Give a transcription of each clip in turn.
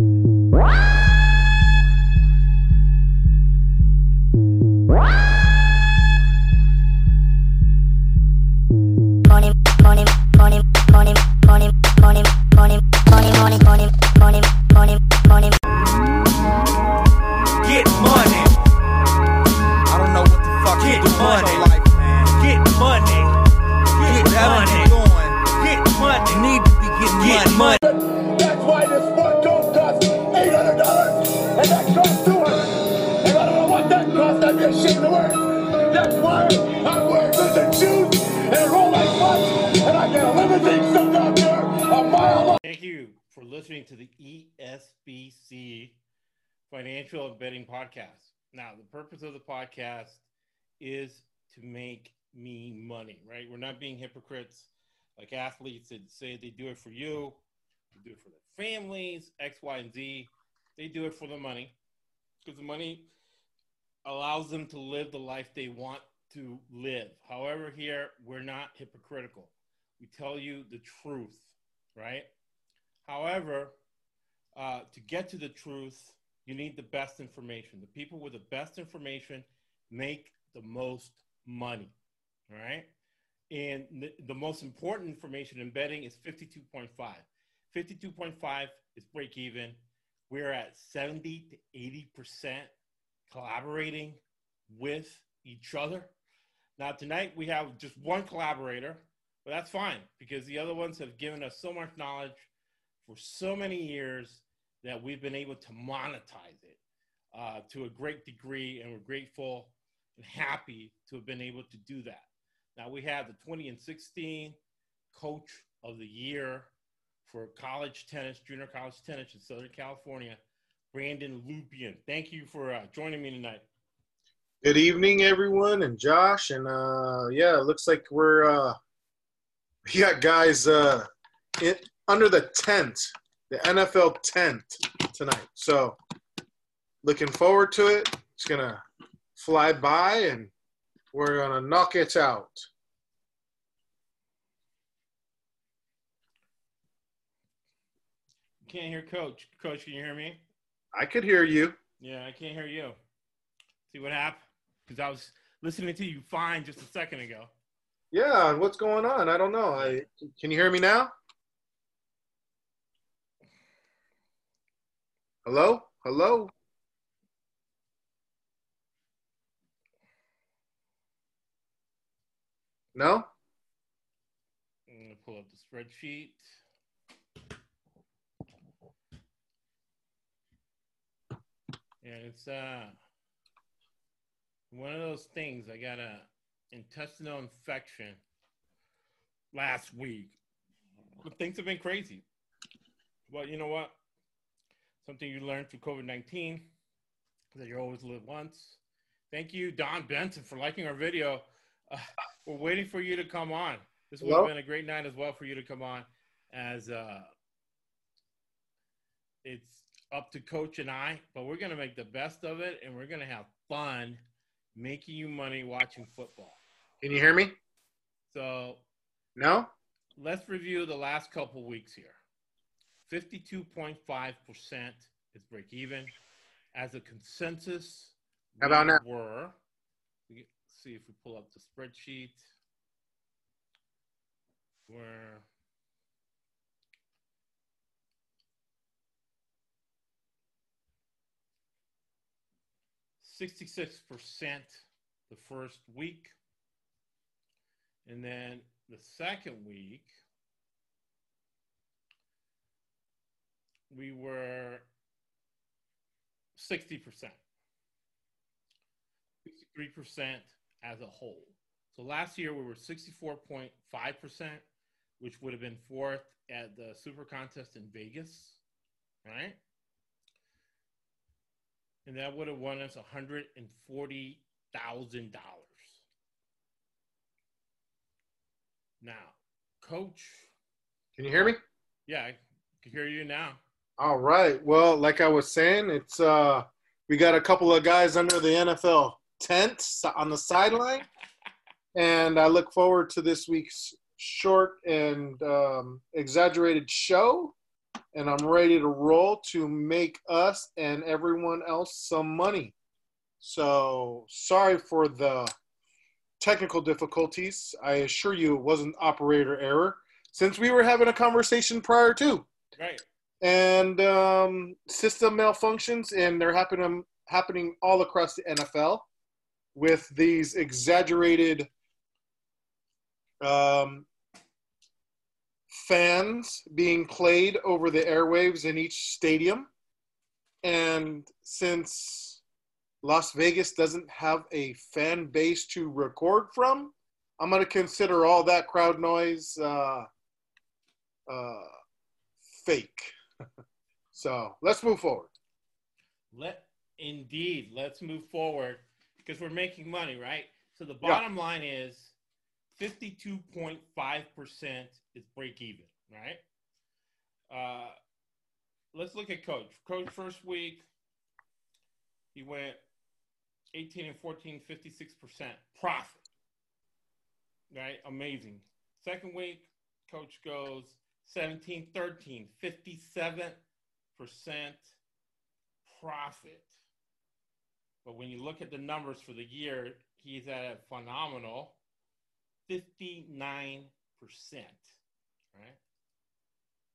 Wow! Money, right? We're not being hypocrites like athletes that say they do it for you, they do it for their families, X, Y, and Z. They do it for the money because the money allows them to live the life they want to live. However, here we're not hypocritical. We tell you the truth, right? However, uh, to get to the truth, you need the best information. The people with the best information make the most money, right? And the, the most important information in betting is 52.5. 52.5 is break even. We're at 70 to 80% collaborating with each other. Now, tonight we have just one collaborator, but that's fine because the other ones have given us so much knowledge for so many years that we've been able to monetize it uh, to a great degree, and we're grateful and happy to have been able to do that. Now we have the 20 and 16 coach of the year for college tennis, junior college tennis in Southern California, Brandon Lupian. Thank you for uh, joining me tonight. Good evening, everyone, and Josh. And uh, yeah, it looks like we're uh, we got guys uh, in, under the tent, the NFL tent tonight. So looking forward to it. It's gonna fly by, and we're gonna knock it out. Can't hear Coach. Coach, can you hear me? I could hear you. Yeah, I can't hear you. See what happened? Because I was listening to you fine just a second ago. Yeah, what's going on? I don't know. I can you hear me now? Hello? Hello? No? I'm gonna pull up the spreadsheet. And it's uh one of those things. I got a intestinal infection last week. But things have been crazy. But you know what? Something you learned through COVID nineteen that you always live once. Thank you, Don Benson, for liking our video. Uh, we're waiting for you to come on. This would have been a great night as well for you to come on, as uh, it's up to coach and I, but we're going to make the best of it and we're going to have fun making you money watching football. Can you hear me? So, no? Let's review the last couple weeks here. 52.5% is break even. As a consensus, how about now? Were, we see if we pull up the spreadsheet. Where 66% the first week. And then the second week, we were 60%, 63% as a whole. So last year we were 64.5%, which would have been fourth at the Super Contest in Vegas, right? And that would have won us $140,000. Now, coach, Can you hear me? yeah, I can hear you now. All right. Well, like I was saying, it's uh we got a couple of guys under the NFL tent on the sideline, and I look forward to this week's short and um, exaggerated show. And I'm ready to roll to make us and everyone else some money. So sorry for the technical difficulties. I assure you it wasn't operator error since we were having a conversation prior to Right. and um, system malfunctions, and they're happening happening all across the NFL with these exaggerated um, fans being played over the airwaves in each stadium. And since Las Vegas doesn't have a fan base to record from, I'm going to consider all that crowd noise uh, uh, fake. so let's move forward. Let indeed. Let's move forward because we're making money, right? So the Yeah. bottom line is 52.5% is break even, right? Uh, let's look at coach. Coach first week, he went 18 and 14, 56% profit. Right? Amazing. Second week, coach goes 17, 13, 57% profit. But when you look at the numbers for the year, he's at a phenomenal 59%. Right?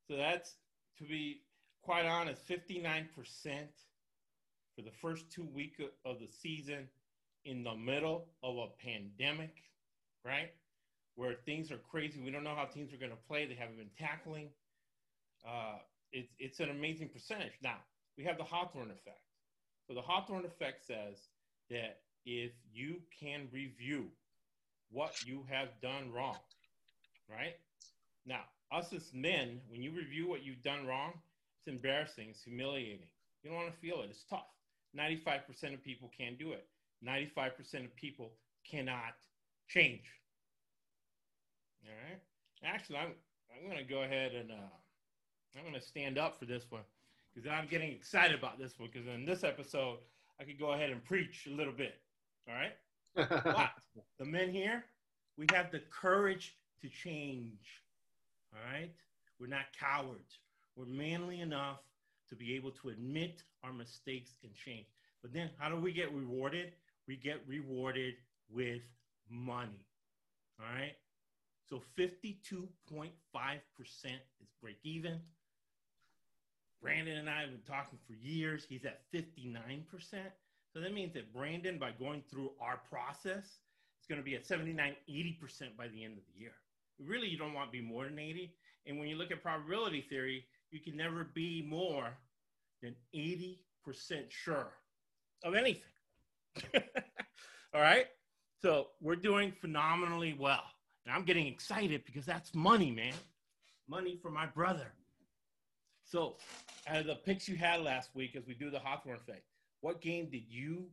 So that's, to be quite honest, 59% for the first two weeks of the season in the middle of a pandemic, right? Where things are crazy. We don't know how teams are going to play. They haven't been tackling. Uh, it's, it's an amazing percentage. Now, we have the Hawthorne effect. So the Hawthorne effect says that if you can review what you have done wrong, right? Now, us as men, when you review what you've done wrong, it's embarrassing, it's humiliating. You don't want to feel it. It's tough. 95% of people can't do it. 95% of people cannot change. All right. Actually, I'm I'm going to go ahead and uh, I'm going to stand up for this one because I'm getting excited about this one because in this episode I could go ahead and preach a little bit. All right. But the men here, we have the courage to change. All right. We're not cowards. We're manly enough to be able to admit our mistakes and change. But then how do we get rewarded? We get rewarded with money. All right. So 52.5% is break even. Brandon and I have been talking for years. He's at 59%. So that means that Brandon, by going through our process, is going to be at 79, 80% by the end of the year. Really, you don't want to be more than 80. And when you look at probability theory, you can never be more than 80% sure of anything. All right. So we're doing phenomenally well. And I'm getting excited because that's money, man. Money for my brother. So, out of the picks you had last week as we do the Hawthorne thing, what game did you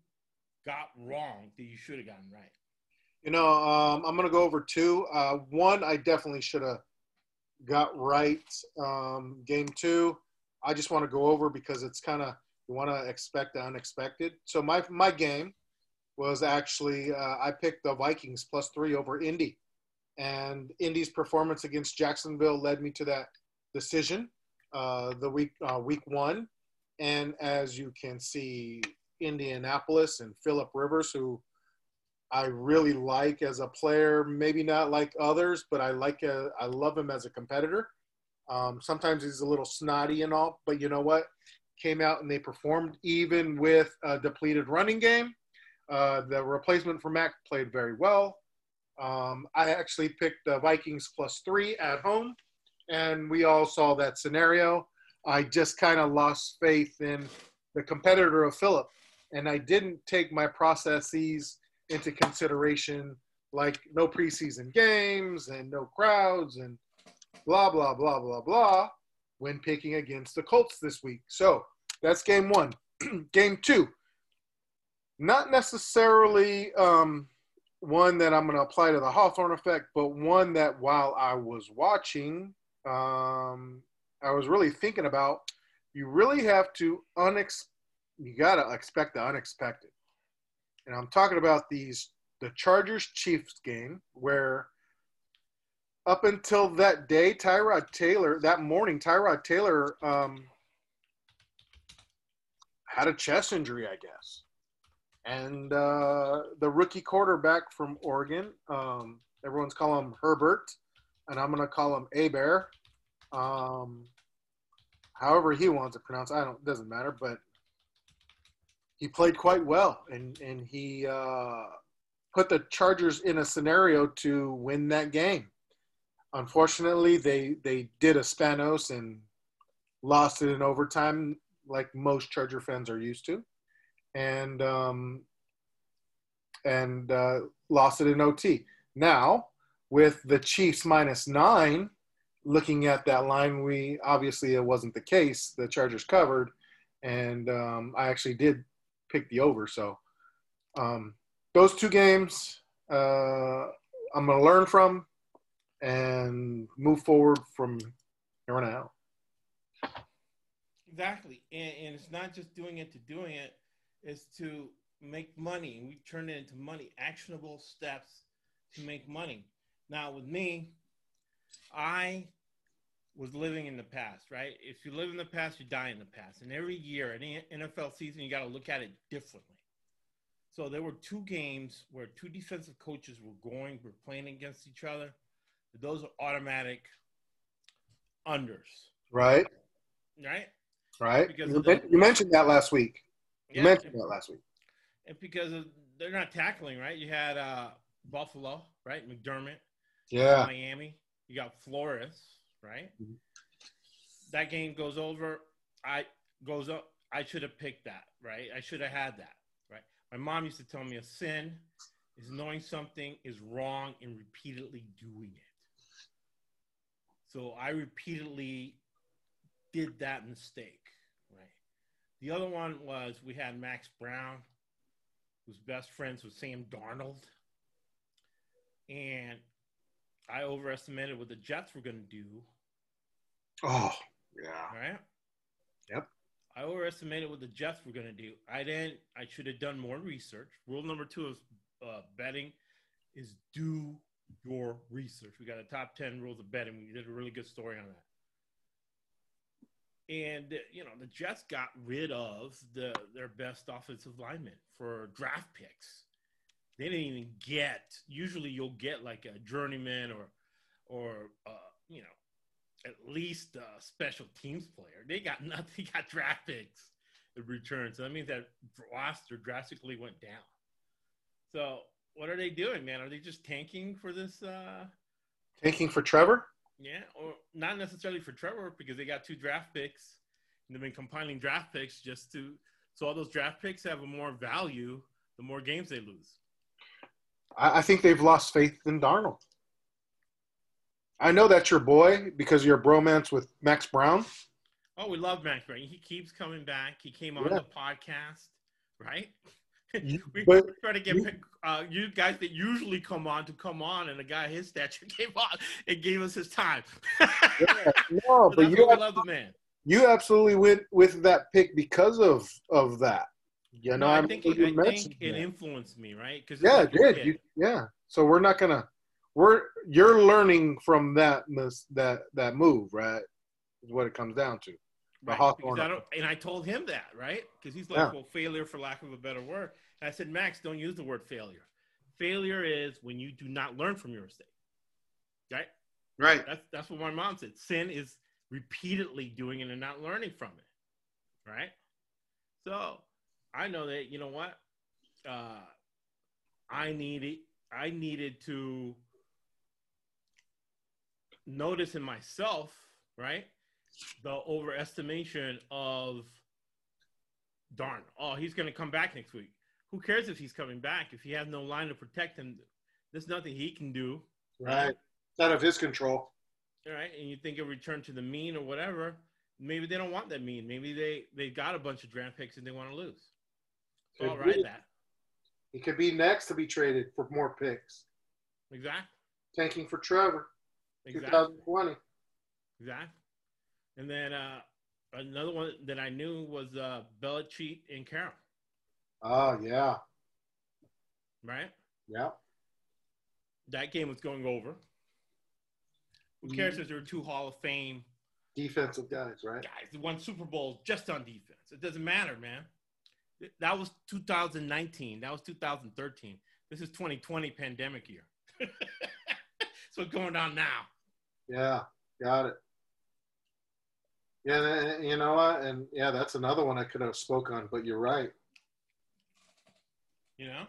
got wrong that you should have gotten right? You know, um, I'm going to go over two. Uh, one, I definitely should have got right. Um, game two, I just want to go over because it's kind of you want to expect the unexpected. So my my game was actually uh, I picked the Vikings plus three over Indy, and Indy's performance against Jacksonville led me to that decision. Uh, the week uh, week one, and as you can see, Indianapolis and Philip Rivers, who I really like as a player. Maybe not like others, but I like a, I love him as a competitor. Um, sometimes he's a little snotty and all, but you know what? Came out and they performed even with a depleted running game. Uh, the replacement for Mac played very well. Um, I actually picked the Vikings plus three at home, and we all saw that scenario. I just kind of lost faith in the competitor of Philip, and I didn't take my processes into consideration, like no preseason games and no crowds and blah, blah, blah, blah, blah, when picking against the Colts this week. So that's game one. game two, not necessarily um, one that I'm going to apply to the Hawthorne effect, but one that while I was watching, um, I was really thinking about. You really have to unex. You got to expect the unexpected and I'm talking about these the Chargers Chiefs game where up until that day, Tyrod Taylor, that morning, Tyrod Taylor um, had a chest injury, I guess. And uh, the rookie quarterback from Oregon, um, everyone's calling him Herbert, and I'm to call him Abear. Um, however he wants to pronounce I don't doesn't matter, but he played quite well, and and he uh, put the Chargers in a scenario to win that game. Unfortunately, they they did a Spanos and lost it in overtime, like most Charger fans are used to, and um, and uh, lost it in OT. Now with the Chiefs minus nine, looking at that line, we obviously it wasn't the case. The Chargers covered, and um, I actually did pick the over. So um, those two games, uh, I'm going to learn from and move forward from here on out. Exactly, and, and it's not just doing it to doing it; it's to make money. We turn it into money, actionable steps to make money. Now, with me, I was living in the past, right? If you live in the past, you die in the past. And every year, any NFL season, you got to look at it differently. So there were two games where two defensive coaches were going, were playing against each other. Those are automatic unders, Right, right? right. Because You, the- you mentioned that last week. You Yeah. mentioned that last week. And because of, they're not tackling, right? You had uh, Buffalo, right? McDermott, Yeah, Miami. You got Flores, right? Mhm. That game goes over. I goes up. I should have picked that, right? I should have had that, right? My mom used to tell me a sin is knowing something is wrong and repeatedly doing it. So I repeatedly did that mistake, right? The other one was we had Max Brown, who's best friends with Sam Darnold. And I overestimated what the Jets were going to do, Oh, yeah. right? Yep. I overestimated what the Jets were going to do. I didn't. I should have done more research. Rule number two of uh, betting is do your research. We got a top ten rules of betting. We did a really good story on that. And you know the Jets got rid of the their best offensive lineman for draft picks. They didn't even get. Usually, you'll get like a journeyman or, or uh, you know, at least a special teams player. They got nothing. They got draft picks in return. So that means that roster drastically went down. So what are they doing, man? Are they just tanking for this? Uh, Tanking for Trevor? yeah, or not necessarily for Trevor because they got two draft picks and they've been compiling draft picks just to so all those draft picks have a more value the more games they lose. I, I think they've lost faith in Darnold. I know that's your boy because you're a bromance with Max Brown. Oh, we love Max Brown. He keeps coming back. He came on Yeah. the podcast, right? You- we but try to get you- pick- uh, you guys that usually come on to come on, and the guy his stature came on and gave us his time. Yeah, no, So but you love the man. you absolutely went with that pick because of of that. You know, No, I I'm- think, it, I think it influenced me, right? Because yeah, it did. You, yeah. So we're not gonna. We're you're learning from that mis- that that move, right? Is what it comes down to. The Right, Hawthorne. I and I told him that, right? Because he's like, Yeah. well, failure for lack of a better word. And I said, Max, don't use the word failure. Failure is when you do not learn from your mistake, right? Right. That's that's what my mom said. Sin is repeatedly doing it and not learning from it, right? So I know that you know what, uh, I needed I needed to notice in myself, right, the overestimation of darn. Oh, he's going to come back next week. Who cares if he's coming back if he has no line to protect him? There's nothing he can do. Right. It's out of his control. All right, and you think a return to the mean or whatever, maybe they don't want that mean. Maybe they they got a bunch of draft picks and they want to lose. I'll ride be. that. He could be next to be traded for more picks. Exactly. Tanking for Trevor, Exactly. 2020. Exactly. And then uh, another one that I knew was uh, Belichick and Carroll, Oh yeah, right? yeah. That game was going over. Who cares if there were two Hall of Fame Defensive guys, right? guys that won Super Bowls just on defense? It doesn't matter, man. That was 2019. That was 2013. This is 2020 pandemic year. so what's going on now? Yeah, got it. Yeah, you know what? And yeah, that's another one I could have spoke on, but you're right. You know?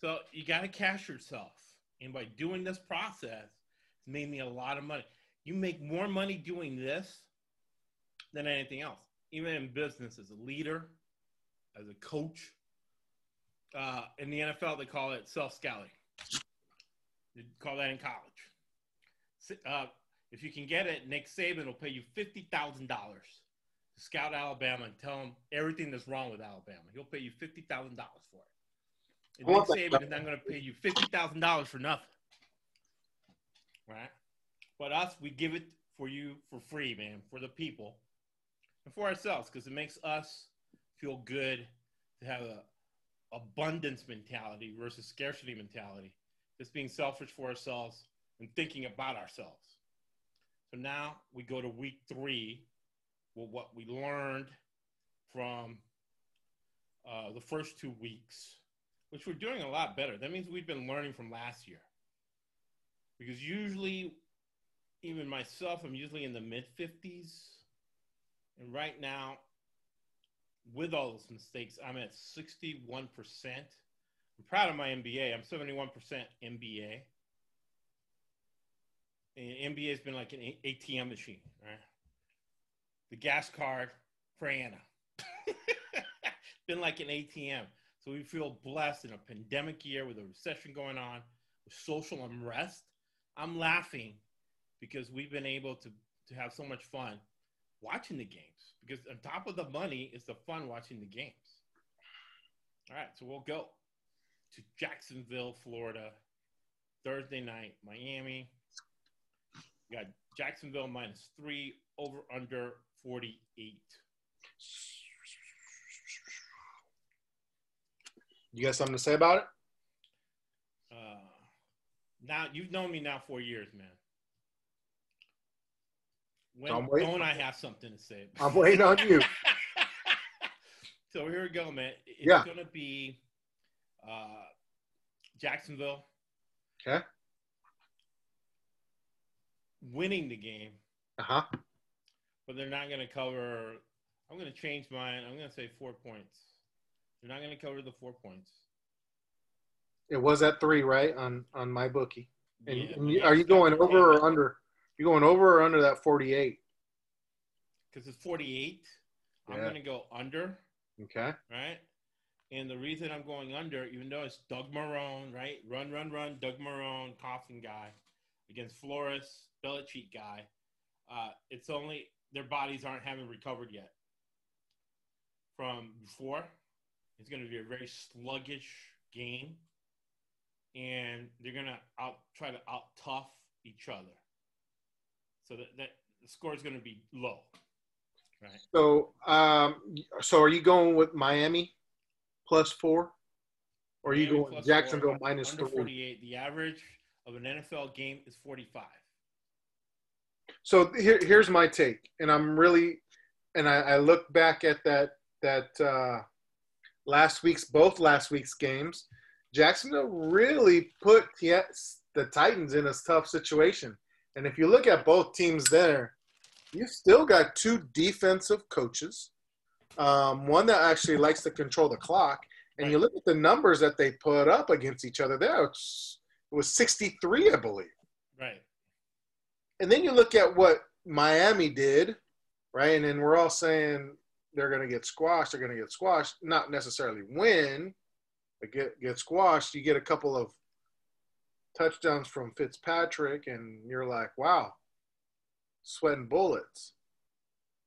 So you got to cash yourself. And by doing this process, it's made me a lot of money. You make more money doing this than anything else, even in business as a leader, as a coach. Uh, in the NFL, they call it self scouting. They call that in college. Uh, if you can get it, Nick Saban will pay you fifty thousand dollars to scout Alabama and tell him everything that's wrong with Alabama. He'll pay you fifty thousand dollars for it. And Nick Saban is not going to pay you fifty thousand dollars for nothing, right? But us, we give it for you for free, man, for the people and for ourselves because it makes us feel good to have a abundance mentality versus scarcity mentality. Just being selfish for ourselves and thinking about ourselves. So now we go to week three with what we learned from uh, the first two weeks, which we're doing a lot better. That means we've been learning from last year. Because usually, even myself, I'm usually in the mid 50s. And right now, with all those mistakes, I'm at 61%. I'm proud of my NBA. I'm 71% NBA. And NBA has been like an ATM machine, right? The gas card for Anna. been like an ATM. So we feel blessed in a pandemic year with a recession going on, with social unrest. I'm laughing because we've been able to, to have so much fun watching the games. Because on top of the money is the fun watching the games. All right, so we'll go to Jacksonville, Florida, Thursday night, Miami. We got Jacksonville minus three, over under 48. You got something to say about it? Uh, now you've known me now four years, man. When I'm waiting. don't I have something to say? I'm waiting on you. so here we go, man. It's Yeah. gonna be uh, Jacksonville Okay. winning the game, Uh huh. but they're not gonna cover. I'm gonna change mine. I'm gonna say four points. They're not gonna cover the four points. It was at three, right? On on my bookie. And, Yeah, and you, are you going over or under? You going over or under that 48? Because it's 48. I'm gonna go under. Okay. right? And the reason I'm going under, even though it's Doug Marrone, right? Run, run, run, Doug Marrone, Coughlin guy against Flores, Belichick guy. Uh, it's only their bodies aren't having recovered yet from before. It's going to be a very sluggish game, and they're going to out try to out tough each other. So that, that the score is going to be low, right? So, um, so are you going with Miami plus four, or are you going plus Jacksonville four, minus under three? 48. The average of an NFL game is 45. So here, here's my take, and I'm really, and I, I look back at that that uh, last week's both last week's games. Jacksonville really put yes, the Titans in a tough situation, and if you look at both teams there, you've still got two defensive coaches, um, one that actually likes to control the clock, and you look at the numbers that they put up against each other. There, it was 63, I believe. Right. And then you look at what Miami did, right? And then we're all saying they're going to get squashed. They're going to get squashed. Not necessarily win, but get get squashed. You get a couple of touchdowns from Fitzpatrick, and you're like, wow, sweating bullets.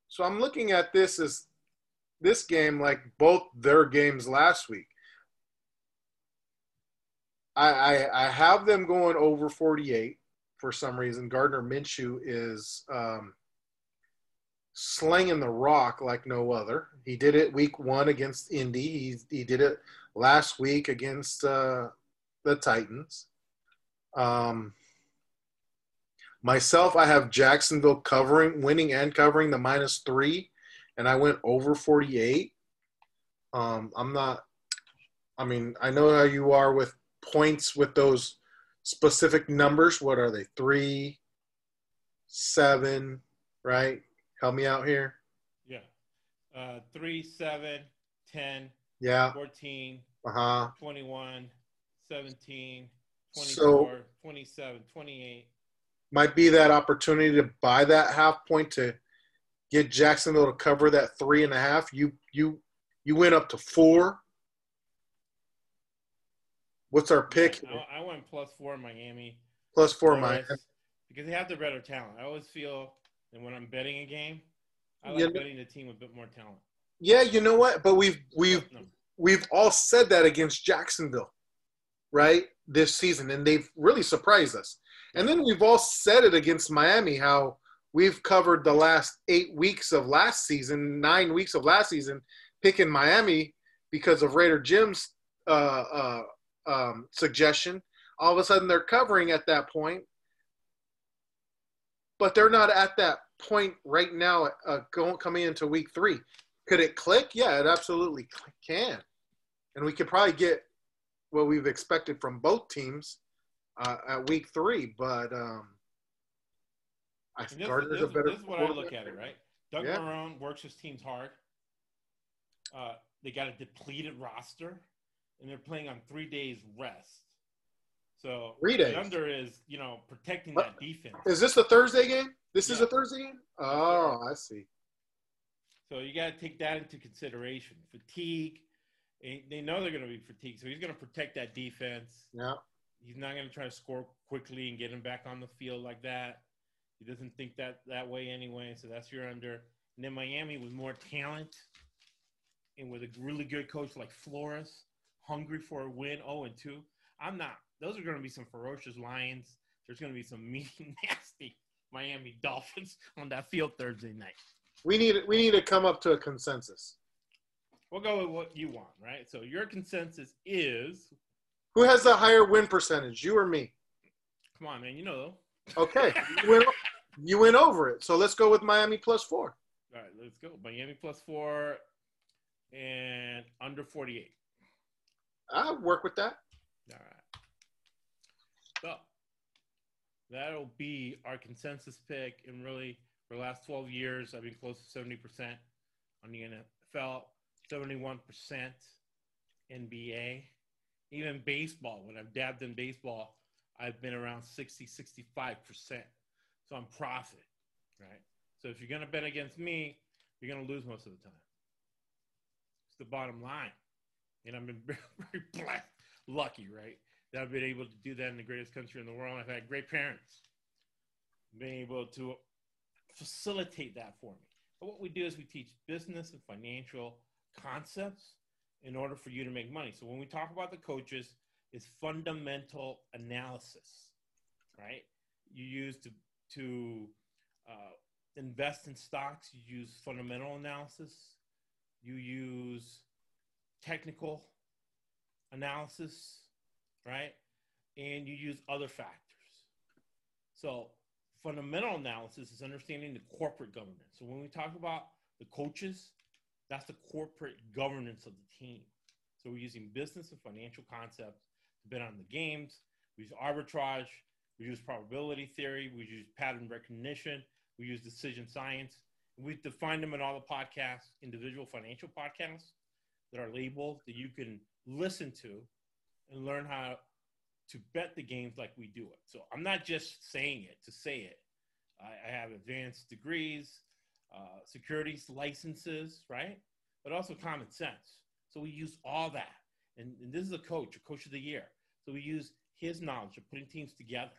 So I'm looking at this as this game like both their games last week. I, I, I have them going over 48 for some reason. Gardner Minshew is um, slinging the rock like no other. He did it week one against Indy. He, he did it last week against uh, the Titans. Um, Myself, I have Jacksonville covering, winning and covering the minus three, and I went over 48. Um, I'm not. I mean, I know how you are with points with those specific numbers. What are they? Three, seven, right? Help me out here. Yeah. Uh, 3, 7, 10, Yeah. 14, Uh huh. 21, 17, 24, So- 27, 28. Might be that opportunity to buy that half point to get Jacksonville to cover that three and a half. You you you went up to four. What's our pick? I, I went plus four Miami. Plus four, Miami. Because they have the better talent. I always feel that when I'm betting a game, I like You know- betting the team with a bit more talent. Yeah, you know what? But we've we've No. we've all said that against Jacksonville, right? This season, and they've really surprised us. And then we've all said it against Miami, how we've covered the last eight weeks of last season, nine weeks of last season, picking Miami because of Raider Jim's uh, uh, um, suggestion. All of a sudden, they're covering at that point, but they're not at that point right now. Uh, going coming into week three, could it click? Yeah, it absolutely can, and we could probably get what we've expected from both teams uh, at week three. But um, I this, Gardner's this- a better. this is what I look at it, right? Doug Yeah. Marrone works his teams hard. Uh, they got a depleted roster, and they're playing on three days rest. So Three days? under is you know protecting What? that defense. Is this the Thursday game? This is a Thursday game. Oh, I see. So you got to take that into consideration. Fatigue. They know they're going to be fatigued, so he's going to protect that defense. Yeah. He's not going to try to score quickly and get him back on the field like that. He doesn't think that that way anyway. So that's your under. And then Miami with more talent and with a really good coach like Flores, hungry for a win, 0 and 2. I'm not. Those are going to be some ferocious Lions. There's going to be some mean, nasty Miami Dolphins on that field Thursday night. We need we need to come up to a consensus. We'll go with what you want, right? So your consensus is, Who has the higher win percentage, you or me? come on, man, you know. Okay, you went, you went over it. So let's go with Miami plus four. All right, let's go. Miami plus four and under 48. I'll work with that. All right. So that'll be our consensus pick. And really, for the last 12 years, I've been close to 70% on the NFL, 71% NBA. Even baseball, when I've dabbed in baseball, I've been around 60, 65%. So I'm profit, right? So if you're going to bet against me, you're going to lose most of the time. It's the bottom line. And I've been very, very blessed, lucky, right? That I've been able to do that in the greatest country in the world. I've had great parents being able to facilitate that for me. But what we do is we teach business and financial concepts in order for you to make money. So when we talk about the coaches, it's fundamental analysis, right? You use to to uh, invest in stocks. You use fundamental analysis. You use technical analysis, right? And you use other factors. So, fundamental analysis is understanding the corporate governance. So, when we talk about the coaches, that's the corporate governance of the team. So, we're using business and financial concepts to bet on the games. We use arbitrage. We use probability theory. We use pattern recognition. We use decision science. We define them in all the podcasts, individual financial podcasts that are labeled that you can listen to and learn how to bet the games like we do it. So I'm not just saying it to say it. I, I have advanced degrees, uh, securities licenses, right? But also common sense. So we use all that. And, and this is a coach, a coach of the year. So we use his knowledge of putting teams together,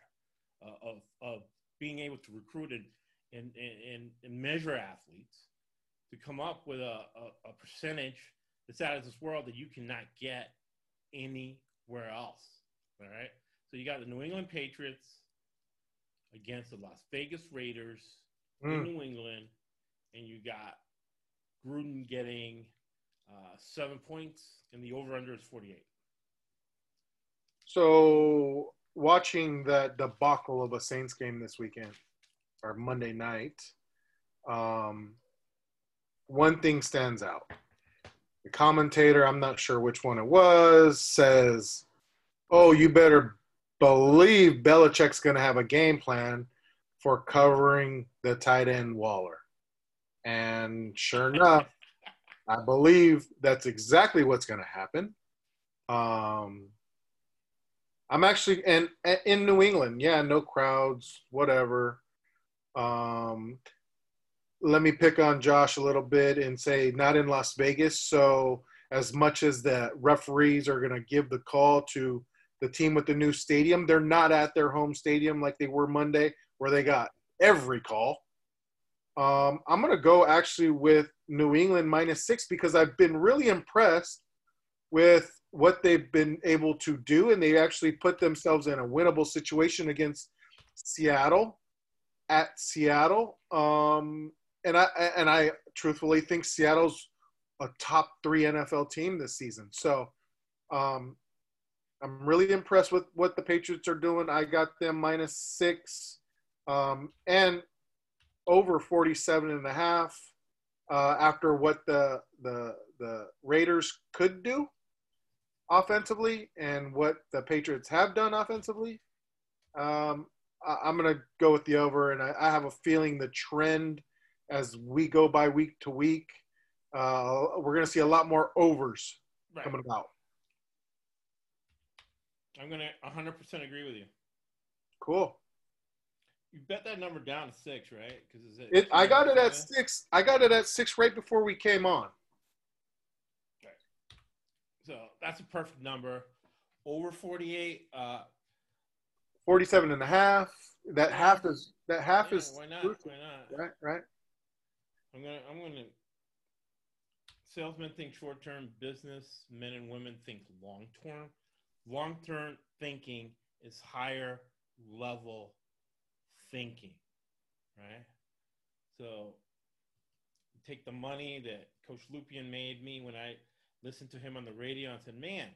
uh, of, of being able to recruit and, and, and, and measure athletes to come up with a, a, a percentage that's out of this world that you cannot get anywhere else. All right. So you got the New England Patriots against the Las Vegas Raiders in Mm. New England, and you got Gruden getting uh, seven points, and the over under is 48. So watching the debacle of a Saints game this weekend or Monday night, um, one thing stands out. The commentator, I'm not sure which one it was, says, "Oh, you better believe Belichick's going to have a game plan for covering the tight end Waller." And sure enough, I believe that's exactly what's going to happen. Um, I'm actually and in New England, yeah, no crowds, whatever. Um, let me pick on Josh a little bit and say not in Las Vegas. So as much as the referees are going to give the call to the team with the new stadium, they're not at their home stadium like they were Monday, where they got every call. Um, I'm going to go actually with New England minus six because I've been really impressed with what they've been able to do, and they actually put themselves in a winnable situation against Seattle at Seattle. Um, and I and I truthfully think Seattle's a top three NFL team this season. So um, I'm really impressed with what the Patriots are doing. I got them minus six um, and over 47 and a half uh, after what the the the Raiders could do offensively and what the Patriots have done offensively. Um, I, am going to go with the over, and I, I, have a feeling the trend as we go by week to week, uh, we're going to see a lot more overs right. coming about. I'm going to 100% agree with you. Cool. You bet that number down to six, right? Because it, it I got it at six. I got it at six right before we came on. Okay. So that's a perfect number. Over 48. Uh, 47 and a half. That half is that half yeah, is why not? Why not? Right, right. I'm gonna I'm gonna salesmen think short term, business men and women think long term. Long term thinking is higher level thinking, right? So take the money that Coach Lupian made me when I listened to him on the radio and said, "Man,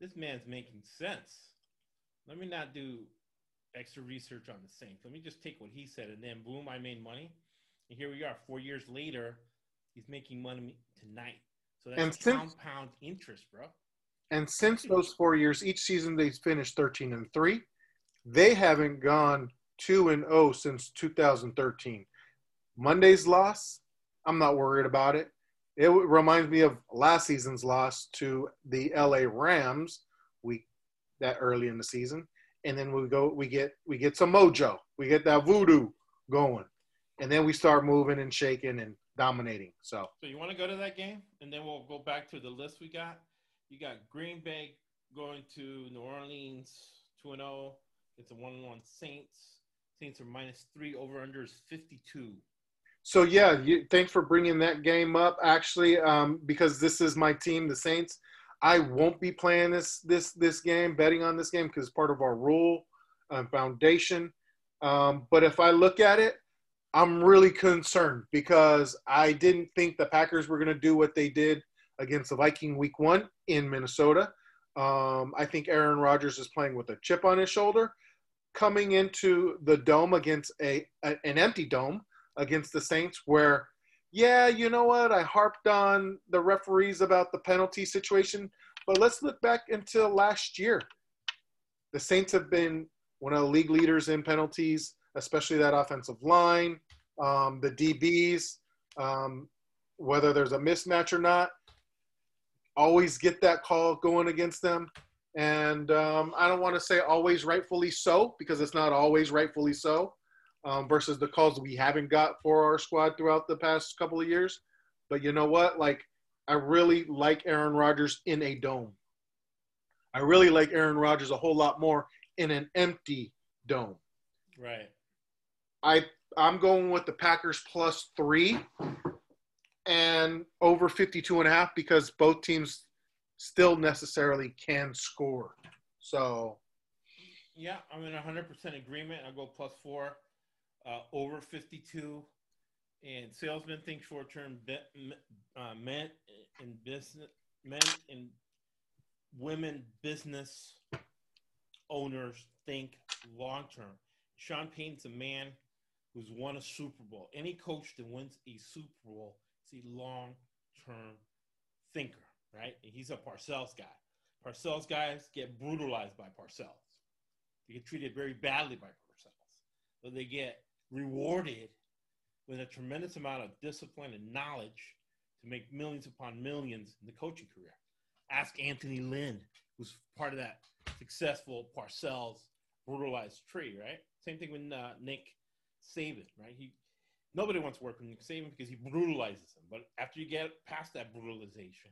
this man's making sense. Let me not do extra research on the Saints. Let me just take what he said, and then boom, I made money. And here we are, four years later, he's making money tonight. So that's and since, compound interest, bro. And since those four years, each season they've finished 13 and three. They haven't gone two and zero oh since 2013. Monday's loss, I'm not worried about it. It reminds me of last season's loss to the LA Rams week that early in the season. And then we go we get we get some mojo. We get that voodoo going. And then we start moving and shaking and dominating. So so you want to go to that game? And then we'll go back to the list we got. You got green bay going to new orleans two and zero. it's a 1-1 saints saints are minus three over under is 52 so yeah you, thanks for bringing that game up actually um, because this is my team the saints I won't be playing this this this game, betting on this game because it's part of our rule and foundation. Um, but if I look at it, I'm really concerned because I didn't think the Packers were going to do what they did against the Viking Week One in Minnesota. Um, I think Aaron Rodgers is playing with a chip on his shoulder, coming into the dome against a, a an empty dome against the Saints, where yeah, you know what? I harped on the referees about the penalty situation, but let's look back until last year. The Saints have been one of the league leaders in penalties, especially that offensive line, um, the DBs, um, whether there's a mismatch or not. Always get that call going against them. And um, I don't want to say always rightfully so because it's not always rightfully so um, versus the calls we haven't got for our squad throughout the past couple of years. But you know what? Like, I really like Aaron Rodgers in a dome. I really like Aaron Rodgers a whole lot more in an empty dome. Right. I I'm going with the Packers plus three and over 52 and a half because both teams still necessarily can score. So yeah, I'm in 100% agreement. I'll go plus four uh, over 52, and salesmen think short term. Uh, men in business, men in women business owners think long term. Sean Payton's a man who's won a Super Bowl. Any coach that wins a Super Bowl is a long term thinker, right? And he's a Parcells guy. Parcells guys get brutalized by Parcells. They get treated very badly by Parcells, but they get rewarded with a tremendous amount of discipline and knowledge to make millions upon millions in the coaching career. Ask Anthony Lynn, who's part of that successful Parcells brutalized tree, right? Same thing with uh, Nick Saban, right? He nobody wants to work with Nick Saban because he brutalizes them. But after you get past that brutalization,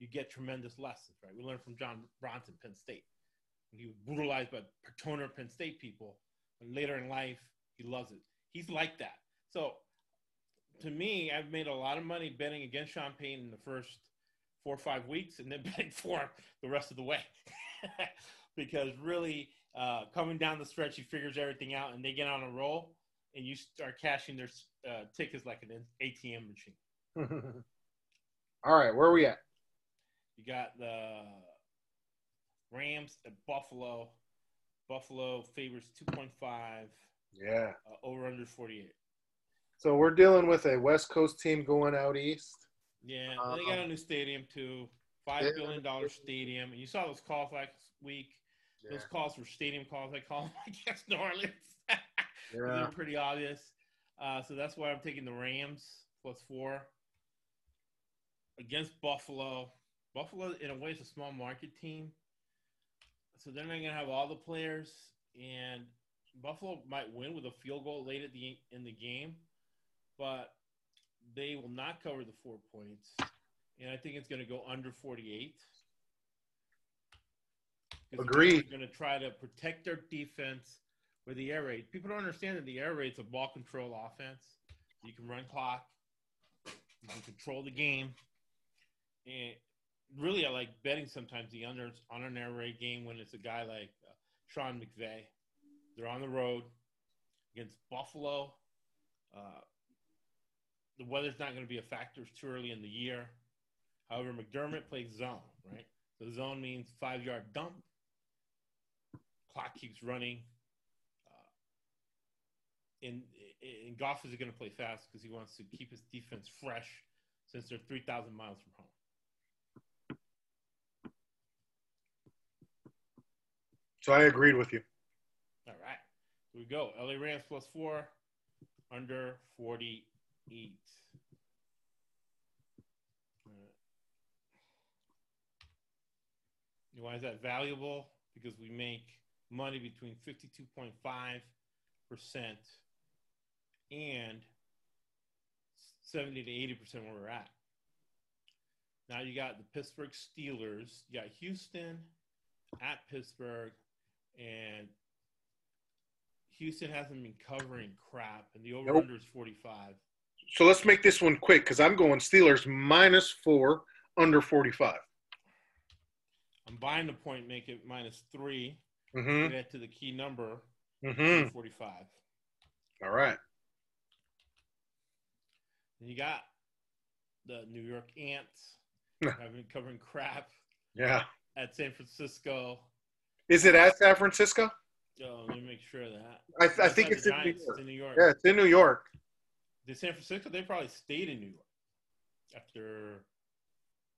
you get tremendous lessons, right? We learned from John Bronson, Penn State. He was brutalized by Toner Penn State people, but later in life, he loves it. He's like that. So, to me, I've made a lot of money betting against Sean Payton in the first four or five weeks, and then betting for him the rest of the way, because really, uh, coming down the stretch, he figures everything out, and they get on a roll, and you start cashing their uh, tickets like an ATM machine. All right, where are we at? You got the Rams at Buffalo. Buffalo favors 2.5, Yeah. uh, over under 48. So we're dealing with a West Coast team going out east. Yeah, and they got a new stadium too. Five Yeah. billion dollar stadium. And you saw those calls last week. Those calls were stadium calls. I call them against New Orleans. They're Yeah. pretty obvious. Uh, so that's why I'm taking the Rams plus four against Buffalo. Buffalo, in a way, is a small market team, so they're not going to have all the players. And Buffalo might win with a field goal late at the in the game, but they will not cover the four points. And I think it's going to go under 48. Agreed. They're going to try to protect their defense with the air raid. People don't understand that the air raid's a ball control offense. You can run clock, you can control the game. And really, I like betting sometimes the unders on an air raid game when it's a guy like uh, Sean McVay. They're on the road against Buffalo. Uh, the weather's not going to be a factor. It's too early in the year. However, McDermott plays zone, right? So zone means five yard dump. Clock keeps running. Uh, and, and Goff is going to play fast because he wants to keep his defense fresh since they're 3,000 miles from home. So I agreed with you. All right. Here we go. LA Rams plus four, under 48. All right. Why is that valuable? Because we make money between 52.5% and 70 to 80% where we're at. Now you got the Pittsburgh Steelers. You got Houston at Pittsburgh, and Houston hasn't been covering crap, and the over under is 45. So let's make this one quick because I'm going Steelers minus four, under 45. I'm buying the point, make it minus three, Mm-hmm. get to the key number, Mm-hmm. 45. All right. And you got the New York Ants I've been covering crap Yeah. at San Francisco. Is it at San Francisco? Oh, let me make sure of that. I, I think it's in New York. It's in New York. Yeah, it's in New York. The San Francisco, they probably stayed in New York after.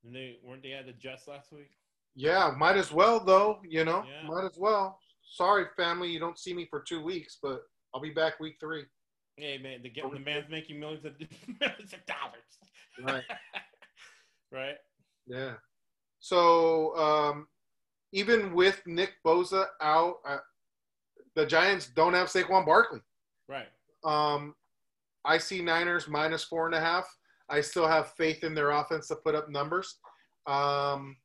And they weren't they at the Jets last week? Yeah, might as well though. You know, Yeah. might as well. Sorry, family, you don't see me for two weeks, but I'll be back week three. Hey man, the, the man's making millions of millions of dollars. Right. right. Yeah. So um, even with Nick Bosa out, uh, the Giants don't have Saquon Barkley. Right. Um, I see Niners minus four and a half. I still have faith in their offense to put up numbers. Um,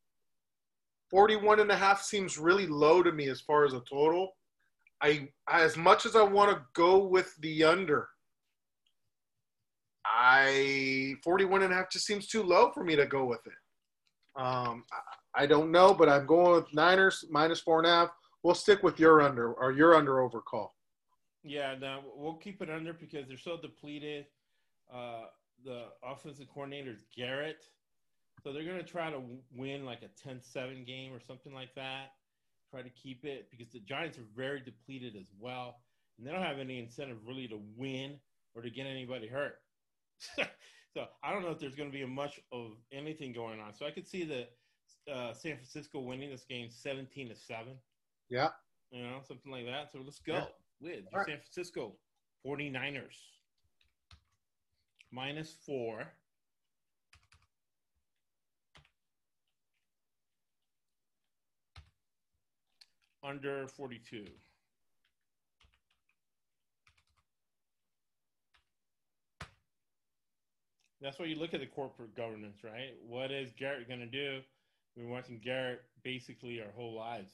41 and a half seems really low to me as far as a total. I as much as I want to go with the under, I 41 and a half just seems too low for me to go with it. Um, I, don't know, but I'm going with Niners minus four and a half. We'll stick with your under or your under over call. Yeah, no, we'll keep it under because they're so depleted. Uh, the offensive coordinator is Garrett. So they're going to try to win like a 10 7 game or something like that. try to keep it because the Giants are very depleted as well, and they don't have any incentive really to win or to get anybody hurt. so I don't know if there's going to be much of anything going on. So I could see the uh, San Francisco winning this game 17 to seven. Yeah. You know, something like that. So let's go Yeah. with All right. San Francisco 49ers. Minus four. Under 42. That's why you look at the corporate governance, right? What is Garrett going to do? We've been watching Garrett basically our whole lives.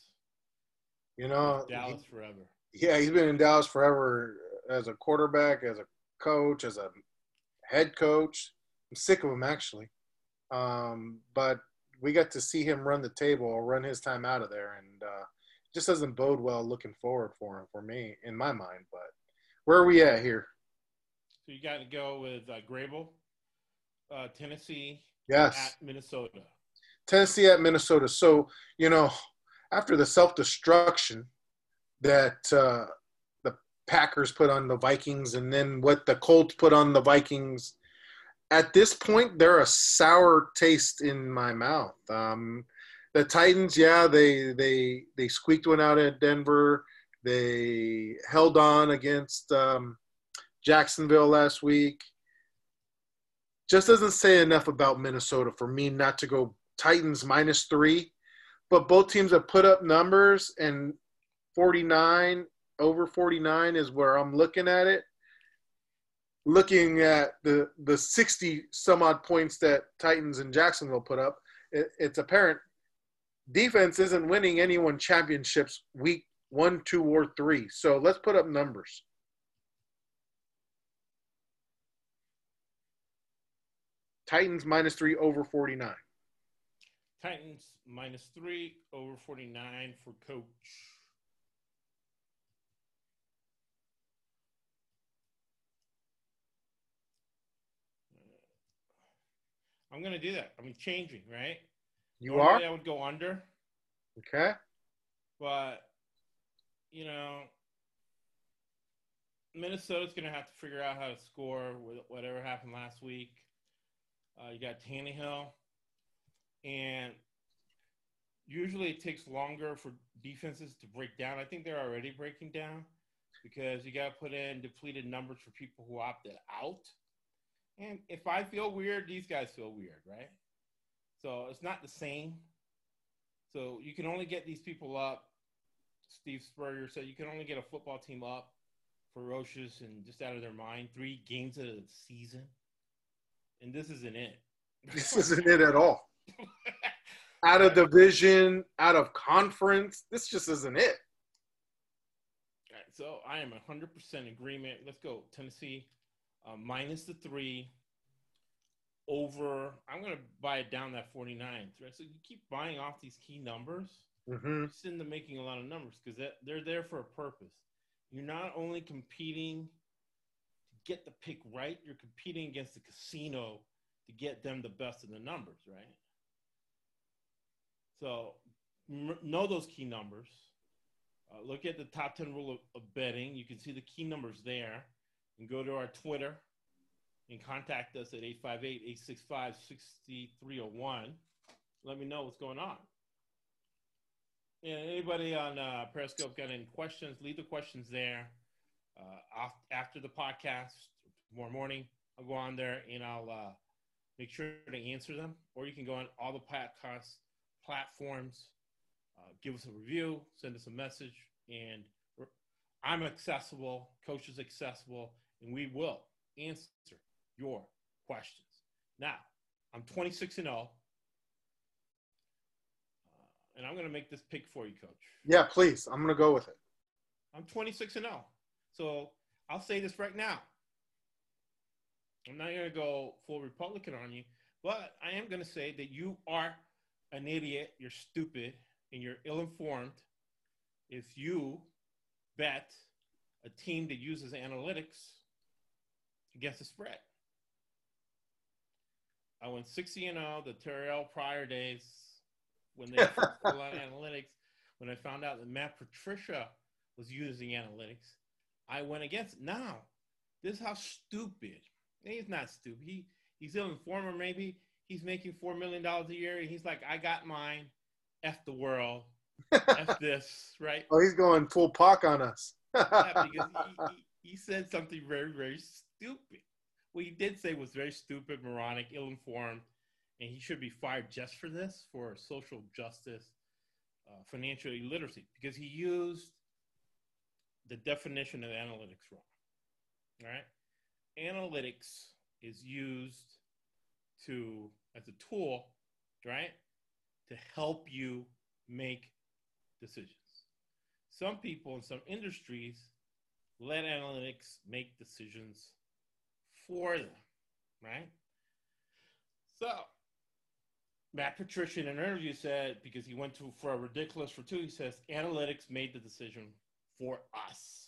You know, Dallas forever. yeah, he's been in Dallas forever as a quarterback, as a coach, as a head coach. I'm sick of him actually. Um, but we got to see him run the table or run his time out of there, and uh, just doesn't bode well looking forward for him, for me, in my mind. But where are we at here? So you got to go with uh, Vrabel, uh, Tennessee Yes, at Minnesota. Tennessee at Minnesota. So you know, after the self destruction that uh, the Packers put on the Vikings, and then what the Colts put on the Vikings, at this point they're a sour taste in my mouth. Um, the Titans, yeah, they they they squeaked one out at Denver. They held on against um, Jacksonville last week. Just doesn't say enough about Minnesota for me not to go Titans minus three, but both teams have put up numbers, and 49 over 49 is where I'm looking at it. Looking at the the 60 some odd points that Titans and Jacksonville put up, it, it's apparent defense isn't winning anyone championships week one, two, or three. So let's put up numbers. Titans minus three over 49. Titans minus three over 49 for coach. I'm going to do that. I'm changing, right? You are? Normally I would go under, Okay. but, you know, Minnesota's going to have to figure out how to score with whatever happened last week. Uh, you got Tannehill, and usually it takes longer for defenses to break down. I think they're already breaking down because you got to put in depleted numbers for people who opted out. And if I feel weird, these guys feel weird, right? So it's not the same. So you can only get these people up. Steve Spurrier said you can only get a football team up, ferocious and just out of their mind, three games of the season. And this isn't it. This isn't it at all. Out of division, out of conference. This just isn't it. All right, so I am 100% agreement. Let's go. Tennessee uh, minus the three over. I'm going to buy it down that 49. Right? So you keep buying off these key numbers. hmm It's into making a lot of numbers because they're there for a purpose. You're not only competing to get the pick right, you're competing against the casino to get them the best of the numbers, right? So know those key numbers. Uh, look at the top 10 rule of, of betting. You can see the key numbers there. And go to our Twitter and contact us at 858 865 6301. Let me know what's going on. And anybody on uh, Periscope got any questions? Leave the questions there. Uh, af- after the podcast tomorrow morning, I'll go on there and I'll uh, make sure to answer them. Or you can go on all the podcast platforms, uh, give us a review, send us a message, and I'm accessible, coach is accessible, and we will answer your questions. Now, I'm 26 and 0, uh, and I'm going to make this pick for you, coach. Yeah, please. I'm gonna go with it. I'm 26 and 0. So I'll say this right now. I'm not going to go full Republican on you, but I am going to say that you are an idiot, you're stupid, and you're ill informed if you bet a team that uses analytics against the spread. I went 60 and 0, the Terrelle Pryor days when they had full on analytics. when I found out that Matt Patricia was using analytics, I went against it. Now, this is how stupid. He's not stupid. He he's ill informed, or maybe he's making four million dollars a year, and he's like, I got mine. F the world. F this, right? Oh, he's going full pock on us. Yeah, because he, he, he said something very, very stupid. What he did say was very stupid, moronic, ill informed, and he should be fired just for this, for social justice, uh, financial illiteracy, because he used the definition of analytics wrong. All right? Analytics is used to, as a tool, right, to help you make decisions. Some people in some industries let analytics make decisions for them, right? So, Matt Patricia in an interview said, because he went to for a ridiculous for two, he says, analytics made the decision for us.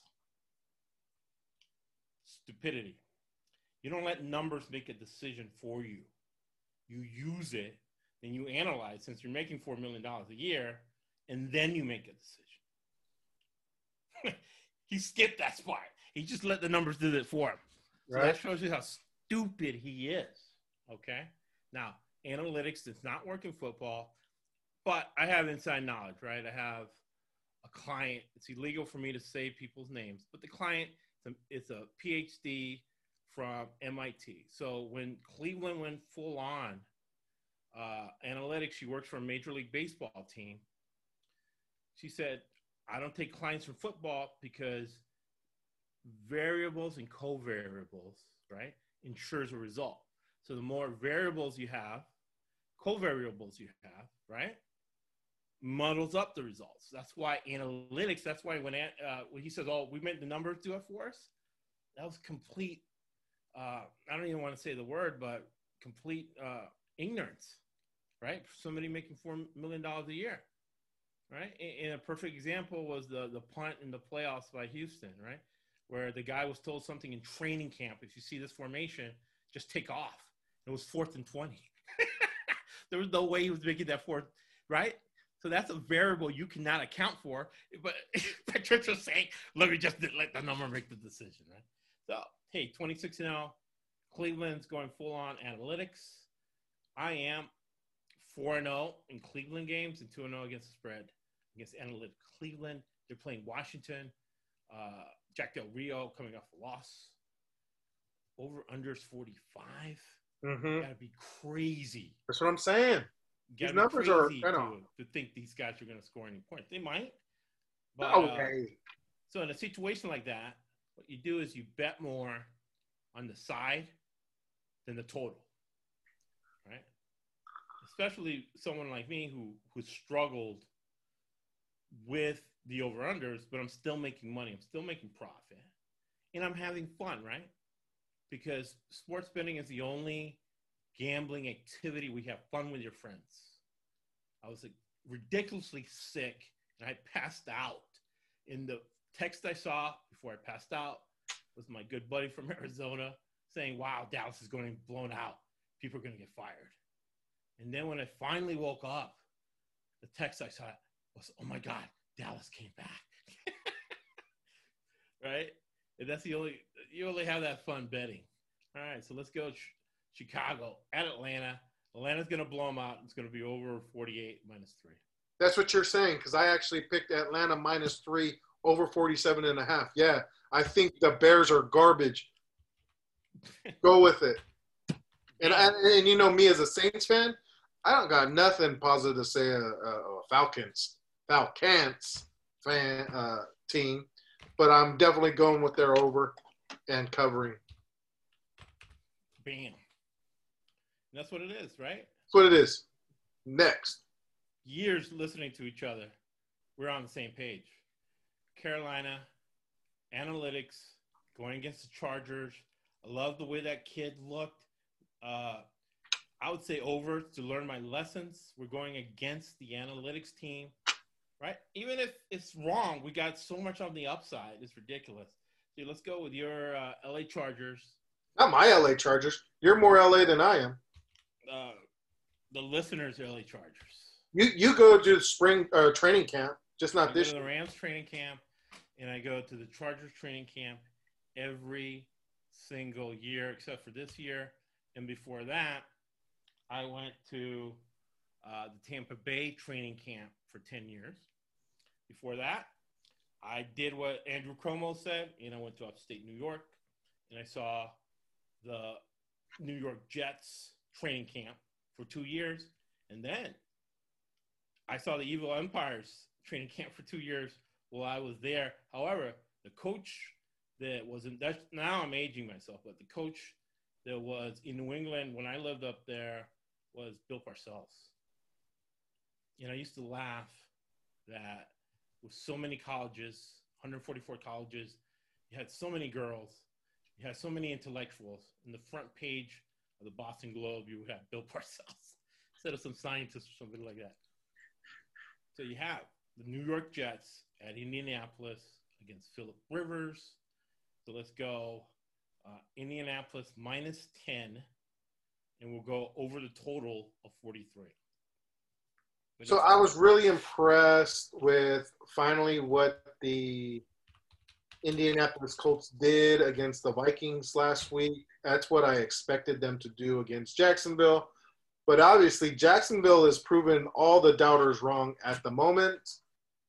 Stupidity. You don't let numbers make a decision for you. You use it, then you analyze since you're making $4 million a year, and then you make a decision. he skipped that part. He just let the numbers do it for him. So that shows you how stupid he is. Okay. Now, analytics does not work in football, but I have inside knowledge, right? I have a client. It's illegal for me to say people's names, but the client is a PhD from MIT. So when Cleveland went full on uh, analytics, she works for a Major League Baseball team. She said, I don't take clients from football because variables and covariables, right, ensures a result. So the more variables you have, covariables you have, right, muddles up the results. That's why analytics. That's why when uh, when he says, "Oh, we made the numbers do it for us," that was complete. Uh, I don't even want to say the word, but complete uh, ignorance, right? Somebody making four million dollars a year, right? And, and a perfect example was the the punt in the playoffs by Houston, right? Where the guy was told something in training camp: if you see this formation, just take off. It was fourth and twenty. there was no way he was making that fourth, right? So that's a variable you cannot account for. But Patricia's saying, let me just let the number make the decision, right? So, hey, 26 0, Cleveland's going full on analytics. I am 4 0 in Cleveland games and 2 0 against the spread against analytics. Cleveland, they're playing Washington. Uh, Jack Del Rio coming off a loss. Over unders 45. hmm Gotta be crazy. That's what I'm saying. These numbers are kinda- to, to think these guys are going to score any points. They might. But, No uh, so in a situation like that, what you do is you bet more on the side than the total, right? Especially someone like me who who struggled with the over unders, but I'm still making money. I'm still making profit, and I'm having fun, right? Because sports betting is the only gambling activity we have fun with your friends. I was like, ridiculously sick, and I passed out. In the text I saw before I passed out was my good buddy from Arizona saying, "Wow, Dallas is going to be blown out. People are going to get fired." And then when I finally woke up, the text I saw was, "Oh my God, Dallas came back." right? And that's the only you only have that fun betting. All right, so let's go Ch- Chicago at Atlanta. Atlanta's going to blow them out. It's going to be over 48 minus three. That's what you're saying because I actually picked Atlanta minus three over 47 and a half. Yeah, I think the Bears are garbage. Go with it. And, and, and you know me as a Saints fan, I don't got nothing positive to say a, a, a Falcons Falcons fan uh, team, but I'm definitely going with their over and covering. Bam. That's what it is, right? That's what it is. Next, Years listening to each other, we're on the same page. Carolina, analytics, going against the Chargers. I love the way that kid looked. Uh, I would say over to learn my lessons. We're going against the analytics team, right? Even if it's wrong, we got so much on the upside. It's ridiculous. So let's go with your uh, LA Chargers. not my LA Chargers. You're more LA than I am. Uh, the listeners, LA Chargers. You you go to spring uh, training camp Just I not go this the. Rams training camp, and I go to the Chargers training camp every single year except for this year. And before that, I went to uh, the Tampa Bay training camp for 10 years. Before that, I did what Andrew Cuomo said, and I went to upstate New York, and I saw the New York Jets training camp for two years. And then I saw the Evil Empires training camp for two years while I was there. However, the coach that was in that's now I'm aging myself, but the coach that was in New England when I lived up there was Bill Parcells. And I used to laugh that with so many colleges, 144 colleges, you had so many girls, you had so many intellectuals. In the front page of the Boston Globe, you have Bill Parcells instead of some scientist or something like that. So you have the New York Jets at Indianapolis against Philip Rivers. So let's go uh, Indianapolis minus 10, and we'll go over the total of 43. But So I was really impressed with finally what the Indianapolis Colts did against the Vikings last week. That's what I expected them to do against Jacksonville. But obviously, Jacksonville has proven all the doubters wrong at the moment.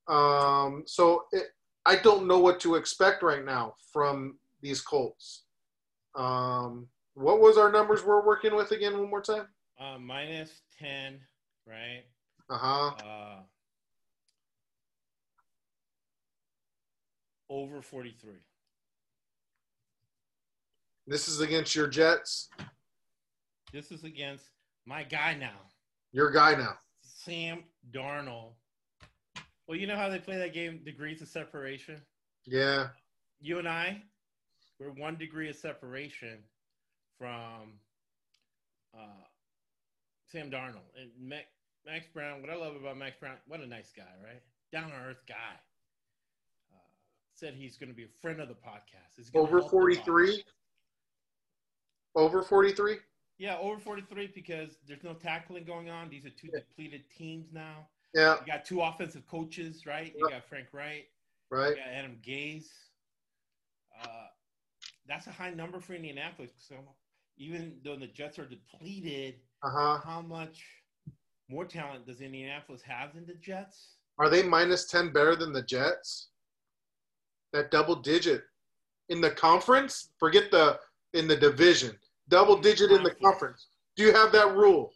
Um, so it, I don't know what to expect right now from these Colts. Um, what was our numbers we're working with again? One more time. uh, minus 10, right? Uh huh. Uh, over 43. This is against your Jets. This is against my guy now, Your guy now. Sam Darnold. Well, you know how they play that game, degrees of separation? Yeah. You and I, we're one degree of separation from uh, Sam Darnold. And Max, Max Brown, what I love about Max Brown, what a nice guy, right? Down to earth guy. Uh, said he's going to be a friend of the podcast. He's Over 43? Over 43? Yeah, over 43 because there's no tackling going on. These are two depleted teams now. Yeah, You got two offensive coaches, right? You got Frank Reich, right. you got Adam Gase. Uh, that's a high number for Indianapolis. So even though the Jets are depleted, Uh huh. how much more talent does Indianapolis have than the Jets? Are they minus 10 better than the Jets? That double digit in the conference? Forget the in the division. Double digit in the conference. Do you have that rule?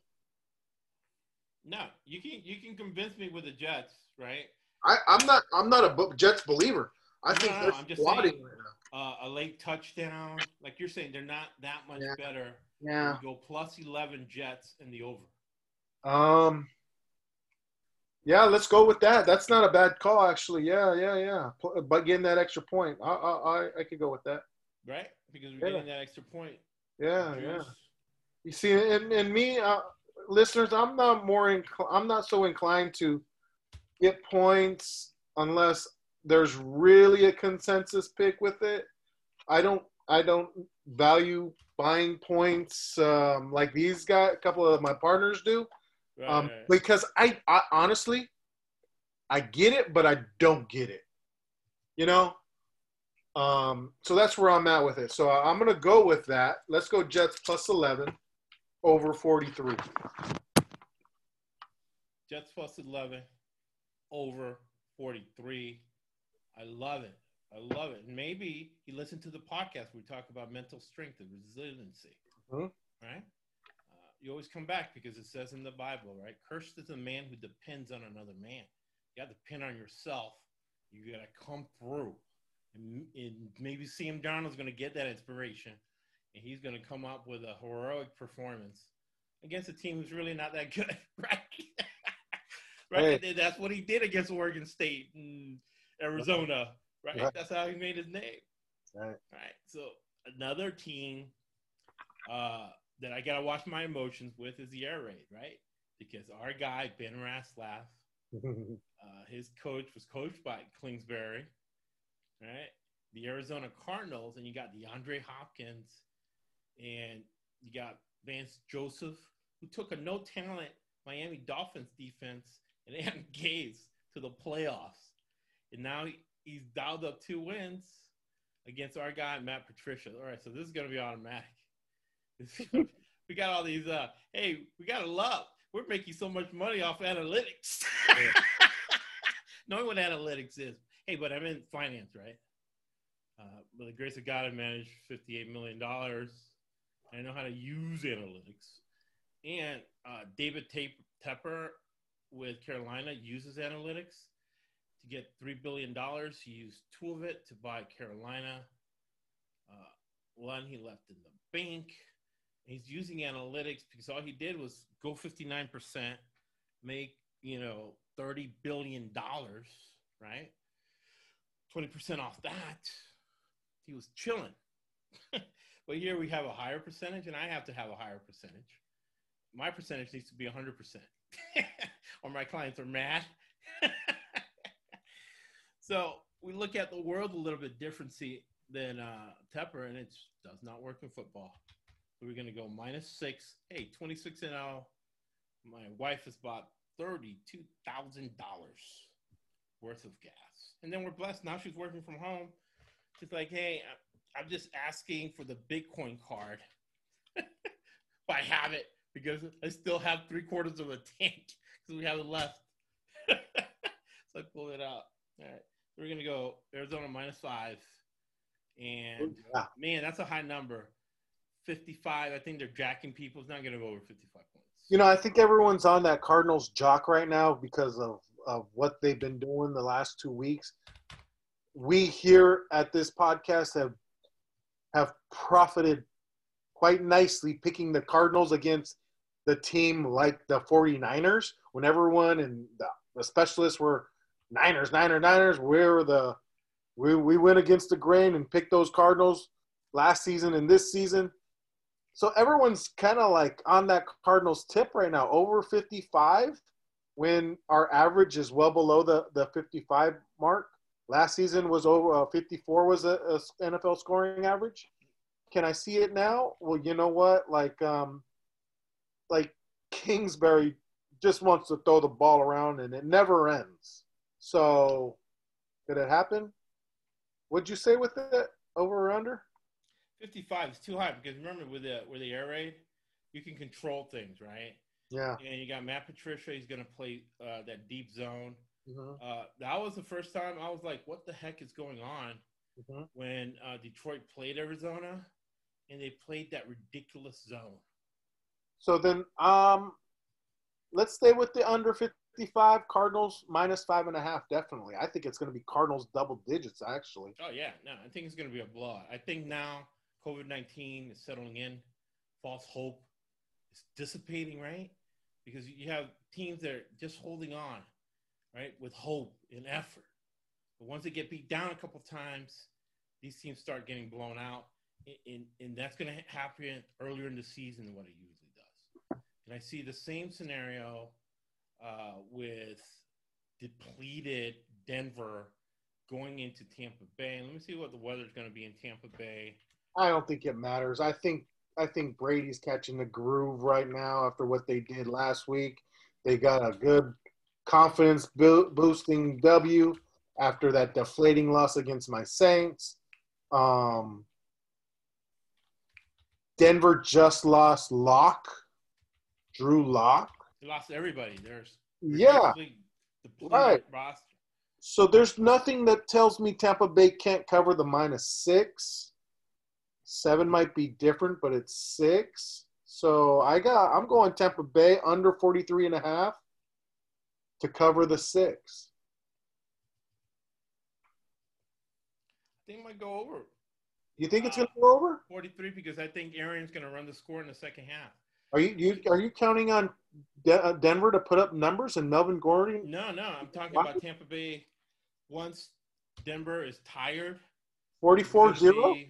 No, you can you can convince me with the Jets, right? I, I'm not. I'm not a Jets believer. I No, think no, no, they're I'm just squatting saying. right now. Uh, a late touchdown, like you're saying, they're not that much Yeah. better. Yeah. Go plus 11 Jets in the over. Um. Yeah, let's go with that. That's not a bad call, actually. Yeah, yeah, yeah. But getting that extra point, I, I, I, I could go with that. right? Because we're Yeah. getting that extra point. Yeah, yeah. You see, and, and me, uh, listeners, I'm not more I'm not so inclined to get points unless there's really a consensus pick with it. I don't I don't value buying points um, like these guys. A couple of my partners do um, right. because I, I honestly I get it, but I don't get it. You know. Um, so that's where I'm at with it. So I'm gonna go with that. Let's go Jets plus eleven over 43. Jets plus 11 over 43. I love it. I love it. Maybe he listened to the podcast. We talk about mental strength and resiliency. Mhm. Right? Uh, you always come back because it says in the Bible, right? Cursed is a man who depends on another man. You got to depend on yourself. You got to come through. And, and maybe Sam Darnold's going to get that inspiration and he's going to come up with a heroic performance against a team who's really not that good, right? right. And That's what he did against Oregon State and Arizona, right? Right. That's how he made his name. Right. Right. So another team uh, that I gotta watch my emotions with is the air raid, right? Because our guy Ben Raslaff, uh, his coach was coached by Kingsbury, right? The Arizona Cardinals, and you got DeAndre Hopkins, and you got Vance Joseph, who took a no talent Miami Dolphins defense and Adam Gase to the playoffs, and now he's dialed up two wins against our guy Matt Patricia. All right, so this is gonna be automatic. We got all these. Uh, hey, we got to love. We're making so much money off analytics. Knowing what analytics is. Hey, but I'm in finance, right? Uh, by the grace of God, I managed $58 million. I know how to use analytics. And uh, David Tepper with Carolina uses analytics to get $3 billion. He used two of it to buy Carolina. Uh, one he left in the bank. He's using analytics because all he did was go 59%, make, you know, $30 billion, right? 20% off that. He was chilling. but here we have a higher percentage, and I have to have a higher percentage. My percentage needs to be 100%, or my clients are mad. so we look at the world a little bit differently than uh, Tepper, and it does not work in football. So we're going to go minus six. Hey, 26 and 0. My wife has bought $32,000 worth of gas. And then we're blessed. Now she's working from home. She's like, hey, I'm just asking for the Bitcoin card. if I have it, because I still have three quarters of a tank because we have it left. so I pulled it out. All right. We're going to go Arizona minus five. And Yeah. man, that's a high number. 55. I think they're jacking people. It's not going to go over 55 points. You know, I think everyone's on that Cardinals jock right now because of, of what they've been doing the last two weeks. We here at this podcast have have profited quite nicely picking the Cardinals against the team like the 49ers when everyone and the, the specialists were Niners, Niners, Niners. We were the we, we went against the grain and picked those Cardinals last season and this season. So everyone's kind of like on that Cardinals tip right now, over 55, when our average is well below the, the 55 mark. Last season was over uh, 54 was a, a NFL scoring average. Can I see it now? Well, you know what? Like um, like Kingsbury just wants to throw the ball around and it never ends. So, could it happen? Would you say with it over or under? 55 is too high because remember with the with the air raid, you can control things, right? Yeah. And you got Matt Patricia. He's going to play uh, that deep zone. Mhm. Uh, that was the first time I was like, "What the heck is going on?" Mhm. When uh, Detroit played Arizona, and they played that ridiculous zone. So then, um, let's stay with the under 55 Cardinals minus five and a half. Definitely, I think it's going to be Cardinals double digits. Actually, Oh yeah, no, I think it's going to be a blowout. I think now COVID nineteen is settling in, false hope is dissipating, right? Because you have teams that are just holding on, right, with hope and effort. But once they get beat down a couple of times, these teams start getting blown out, and, and, that's going to happen earlier in the season than what it usually does. And I see the same scenario uh, with depleted Denver going into Tampa Bay. Let me see what the weather's going to be in Tampa Bay. I don't think it matters. I think I think Brady's catching the groove right now after what they did last week. They got a good confidence boosting W after that deflating loss against my Saints. Um, Denver just lost Lock, Drew Lock. They lost everybody. There's Yeah. depleted Right. roster. So there's nothing that tells me Tampa Bay can't cover the minus six. Seven might be different, but it's six. So I got I'm going Tampa Bay under 43 and a half to cover the six. I think it might go over You think it's gonna go over? 43 because I think Arian's going to run the score in the second half. Are you, you are you counting on De- uh, Denver to put up numbers and Melvin Gordon? No, no, I'm talking about Tampa Bay. Once Denver is tired, 44-0.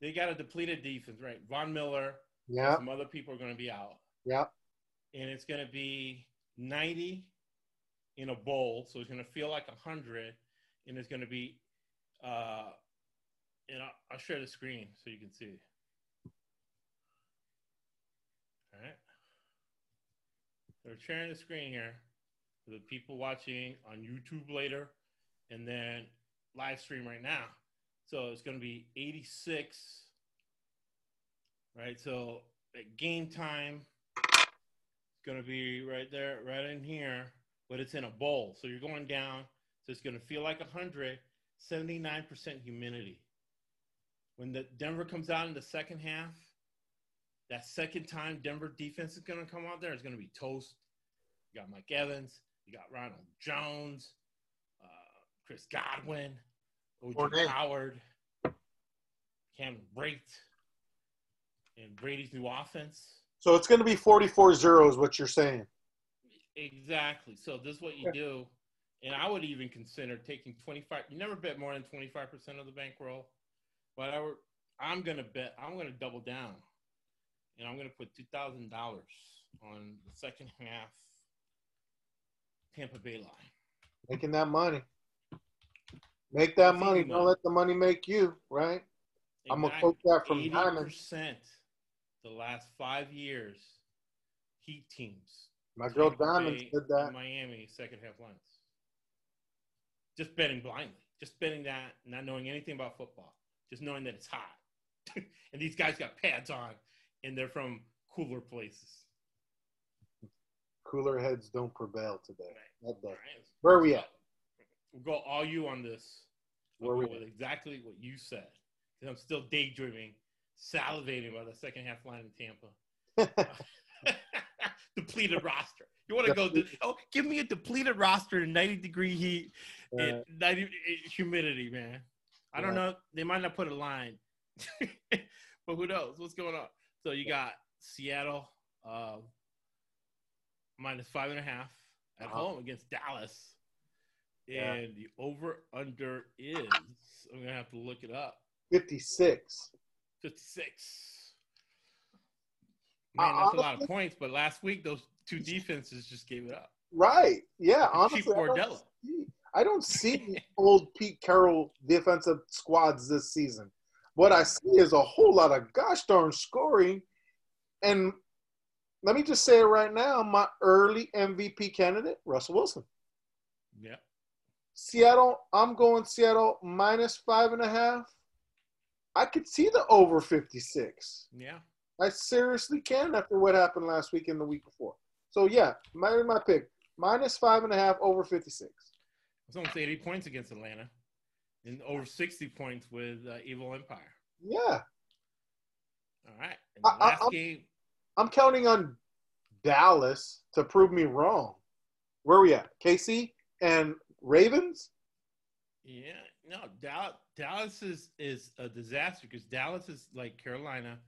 They got a depleted defense, right? Von Miller, Yeah, some other people are going to be out. yeah. and it's going to be 90 in a bowl, so it's going to feel like a 100, and it's going to be, uh, and I'll, I'll share the screen so you can see. All right. We're sharing the screen here. for the people watching on YouTube later, and then live stream right now. So it's going to be 86. Right. So at game time, it's going to be right there, right in here, but it's in a bowl. So you're going down. So it's going to feel like 100, 79% humidity. When the Denver comes out in the second half, that second time Denver defense is going to come out there, it's going to be toast. You got Mike Evans, you got Ronald Jones, uh, Chris Godwin, OJ. Howard, Cam Brate, and Brady's new offense. So it's going to be 44 0 is what you're saying. Exactly. So this is what you do. And I would even consider taking 25. You never bet more than 25% of the bankroll. But I would, I'm going to bet, I'm going to double down. And I'm going to put $2,000 on the second half Tampa Bay line. Making that money. Make that money. Don't let the money make you, right? I'm gonna quote that from Diamond. percent the last five years, Heat teams. My girl Diamond said that. Miami second half lines. Just betting blindly. Just betting that, not knowing anything about football. Just knowing that it's hot. and these guys got pads on and they're from cooler places. Cooler heads don't prevail today. All right. Where are we at? We'll go all you on this. Where we with exactly what you said. 'Cause I'm still daydreaming, salivating about the second half line in Tampa. depleted roster. You want to go? Oh, give me a depleted roster in 90 degree heat and 90 eh, humidity, man. I don't Yeah. know. They might not put a line, but who knows? What's going on? So you got Seattle uh, minus five and a half at Uh-huh. home against Dallas, Yeah. and the over under is. I'm gonna have to look it up. 56. 56. Man, that's a lot of points, but last week those two defenses just gave it up. Right. Yeah. Honestly, I don't, see, I don't see old Pete Carroll defensive squads this season. What I see is a whole lot of gosh darn scoring. And let me just say it right now my early MVP candidate, Russell Wilson. Yeah. Seattle, I'm going Seattle minus five and a half. I could see the over 56. Yeah. I seriously can after what happened last week and the week before. So yeah, my my pick minus five and a half over 56. It's almost 80 points against Atlanta and over 60 points with uh, Evil Empire. Yeah, All right. I- I- last I'm- game, I'm counting on Dallas to prove me wrong. Where are we at? KC and Ravens. yeah, no, Dallas, Dallas is, is a disaster because Dallas is like Carolina.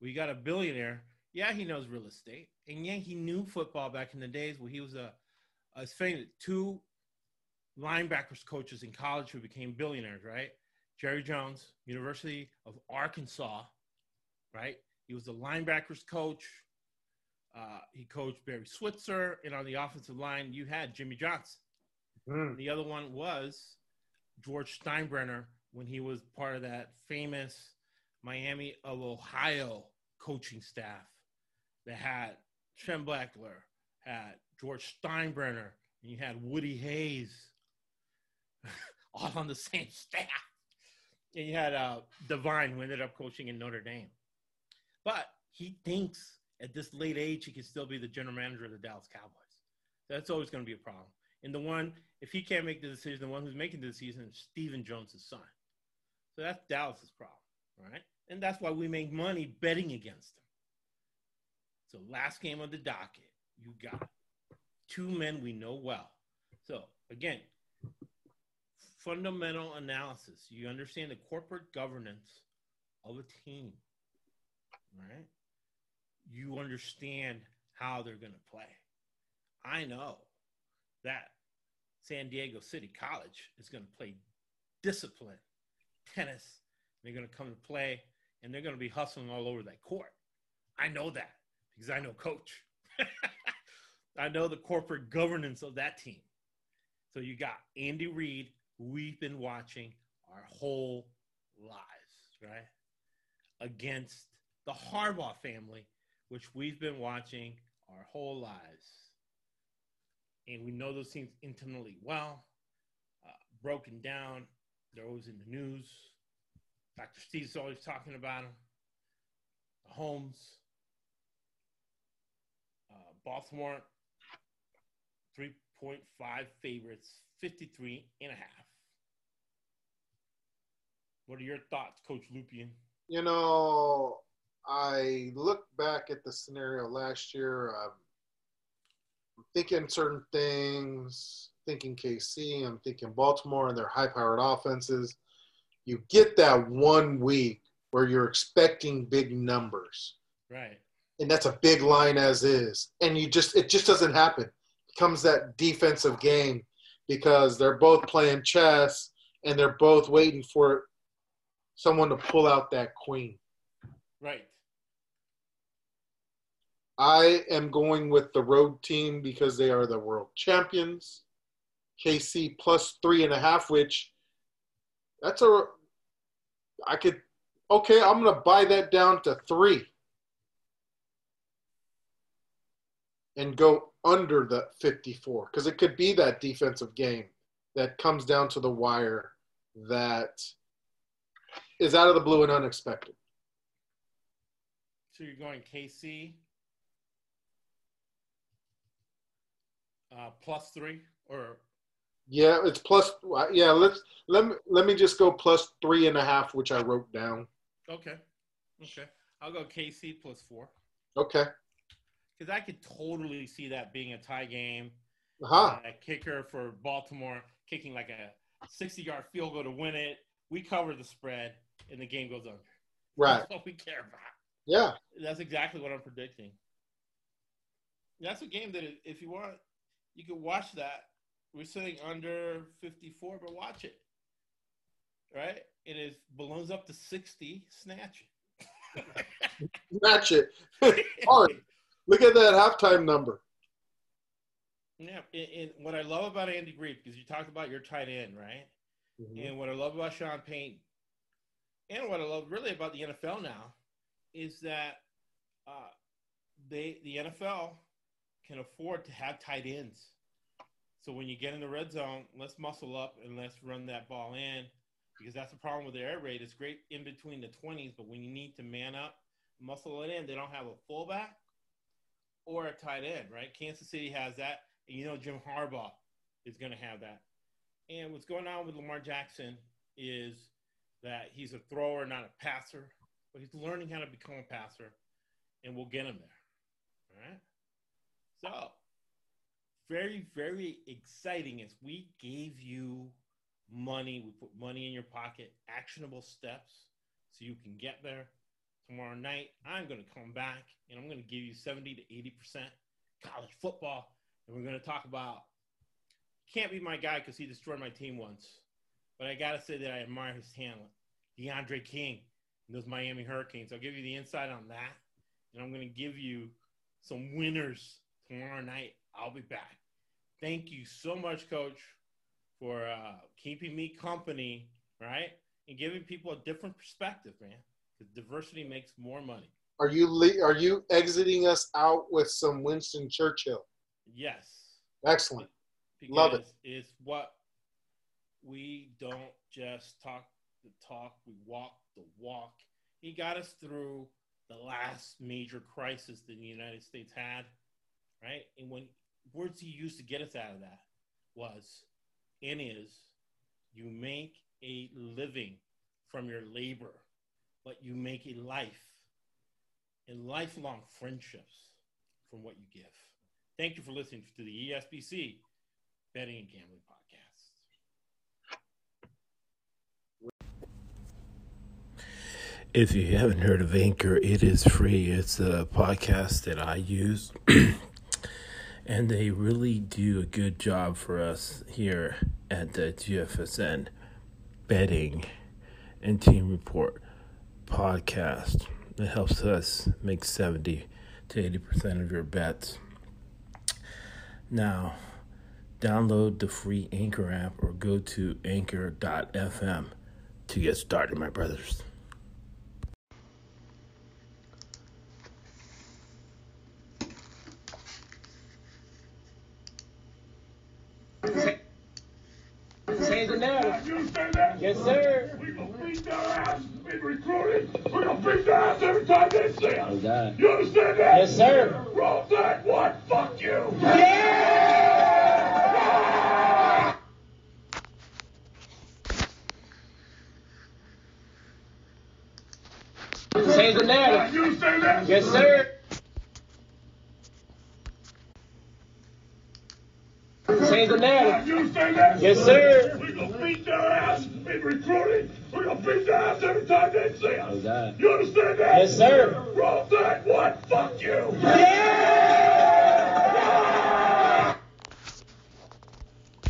We got a billionaire. Yeah, he knows real estate. And yeah, he knew football back in the days where he was a, saying that two linebackers coaches in college who became billionaires, right? Jerry Jones, University of Arkansas, right? He was the linebackers coach. Uh, he coached Barry Switzer, and on the offensive line, you had Jimmy Johnson. Hmm. The other one was George Steinbrenner when he was part of that famous Miami of Ohio coaching staff that had Trem Blackler, had George Steinbrenner, and you had Woody Hayes, all on the same staff. And you had uh, Devine, who ended up coaching in Notre Dame. But he thinks at this late age he can still be the general manager of the Dallas Cowboys. That's always going to be a problem. And the one, if he can't make the decision, the one who's making the decision is Stephen Jones' son. So that's Dallas's problem, right? And that's why we make money betting against them. So last game of the docket, you got two men we know well. So again, fundamental analysis. You understand the corporate governance of a team, right? You understand how they're going to play. I know that San Diego City College is going to play discipline, tennis. They're going to come to play and they're going to be hustling all over that court. I know that because I know coach. I know the corporate governance of that team. So you got Andy Reid, we've been watching our whole lives, right? Against the Harbaugh family, which we've been watching our whole lives. and we know those teams intimately well, uh, broken down. They're always in the news. Dr. Steve's always talking about them. Holmes, uh, Baltimore, 3.5 favorites, 53 and a half. What are your thoughts, Coach Lupian? You know, I look back at the scenario last year. Um, I'm thinking certain things, thinking KC, I'm thinking Baltimore and their high powered offenses. You get that one week where you're expecting big numbers. Right. And that's a big line as is. And you just it just doesn't happen. It comes that defensive game because they're both playing chess and they're both waiting for someone to pull out that queen. Right. I am going with the road team because they are the world champions. KC plus three and a half, which that's a I could okay, I'm gonna buy that down to three and go under the 54 because it could be that defensive game that comes down to the wire that is out of the blue and unexpected. So you're going KC uh, plus three or Yeah, it's plus. Yeah, let's let me let me just go plus three and a half, which I wrote down. okay, okay. I'll go KC plus four Okay. because I could totally see that being a tie game. Uh-huh. A kicker for Baltimore kicking like a 60 yard field goal to win it. We cover the spread and the game goes under. Right. That's what we care about. Yeah. That's exactly what I'm predicting. That's a game that if you want, you can watch that. We're sitting under 54, but watch it. Right? It is balloons up to 60, snatch it. Snatch it. Hard. Look at that halftime number. yeah, and, what I love about Andy Reid, because you talked about your tight end, right? Mhm. And what I love about Sean Payton, and what I love really about the NFL now, is that uh, they the NFL can afford to have tight ends. So when you get in the red zone, let's muscle up and let's run that ball in, because that's the problem with the air raid. It's great in between the twenties, but when you need to man up, muscle it in, they don't have a fullback or a tight end, right? Kansas City has that, and you know Jim Harbaugh is going to have that. And what's going on with Lamar Jackson is that he's a thrower, not a passer, but he's learning how to become a passer, and we'll get him there. All right. So, very, very exciting is we gave you money. We put money in your pocket, actionable steps so you can get there. Tomorrow night, I'm going to come back and I'm going to give you 70 to 80% college football. And we're going to talk about can't be my guy because he destroyed my team once. But I got to say that I admire his talent. D'Eriq King and those Miami Hurricanes. I'll give you the insight on that. And I'm going to give you some winners tomorrow night. I'll be back. Thank you so much, Coach, for uh, keeping me company, right? And giving people a different perspective, man. Because diversity makes more money. Are you le- are you exiting us out with some Winston Churchill? Yes. Excellent. because Love it. It's what we don't just talk the talk, we walk the walk. He got us through the last major crisis that the United States had, right? And when words he used to get us out of that was and is you make a living from your labor, but you make a life and lifelong friendships from what you give. Thank you for listening to the ESBC Betting and Gambling Podcast. If you haven't heard of Anchor, it is free. It's a podcast that I use, and they really do a good job for us here at the GFSN Betting and Team Report podcast. It helps us make 70 to 80% of your bets. Now, download the free Anchor app or go to anchor.fm to get started, my brothers. Change the narrative. You understand that? Yes, sir. We gonna beat their ass in recruiting. We're gonna beat their ass every time they see us. God. You understand that? Yes, sir. Roll that one. Fuck you. Change the narrative. You understand that? Yes, sir. Change the narrative. You understand that? Yes, sir. We gonna beat their ass in recruiting. Gonna beat their ass every time they see us. You understand that? Yes, sir. Roll that one. Fuck you.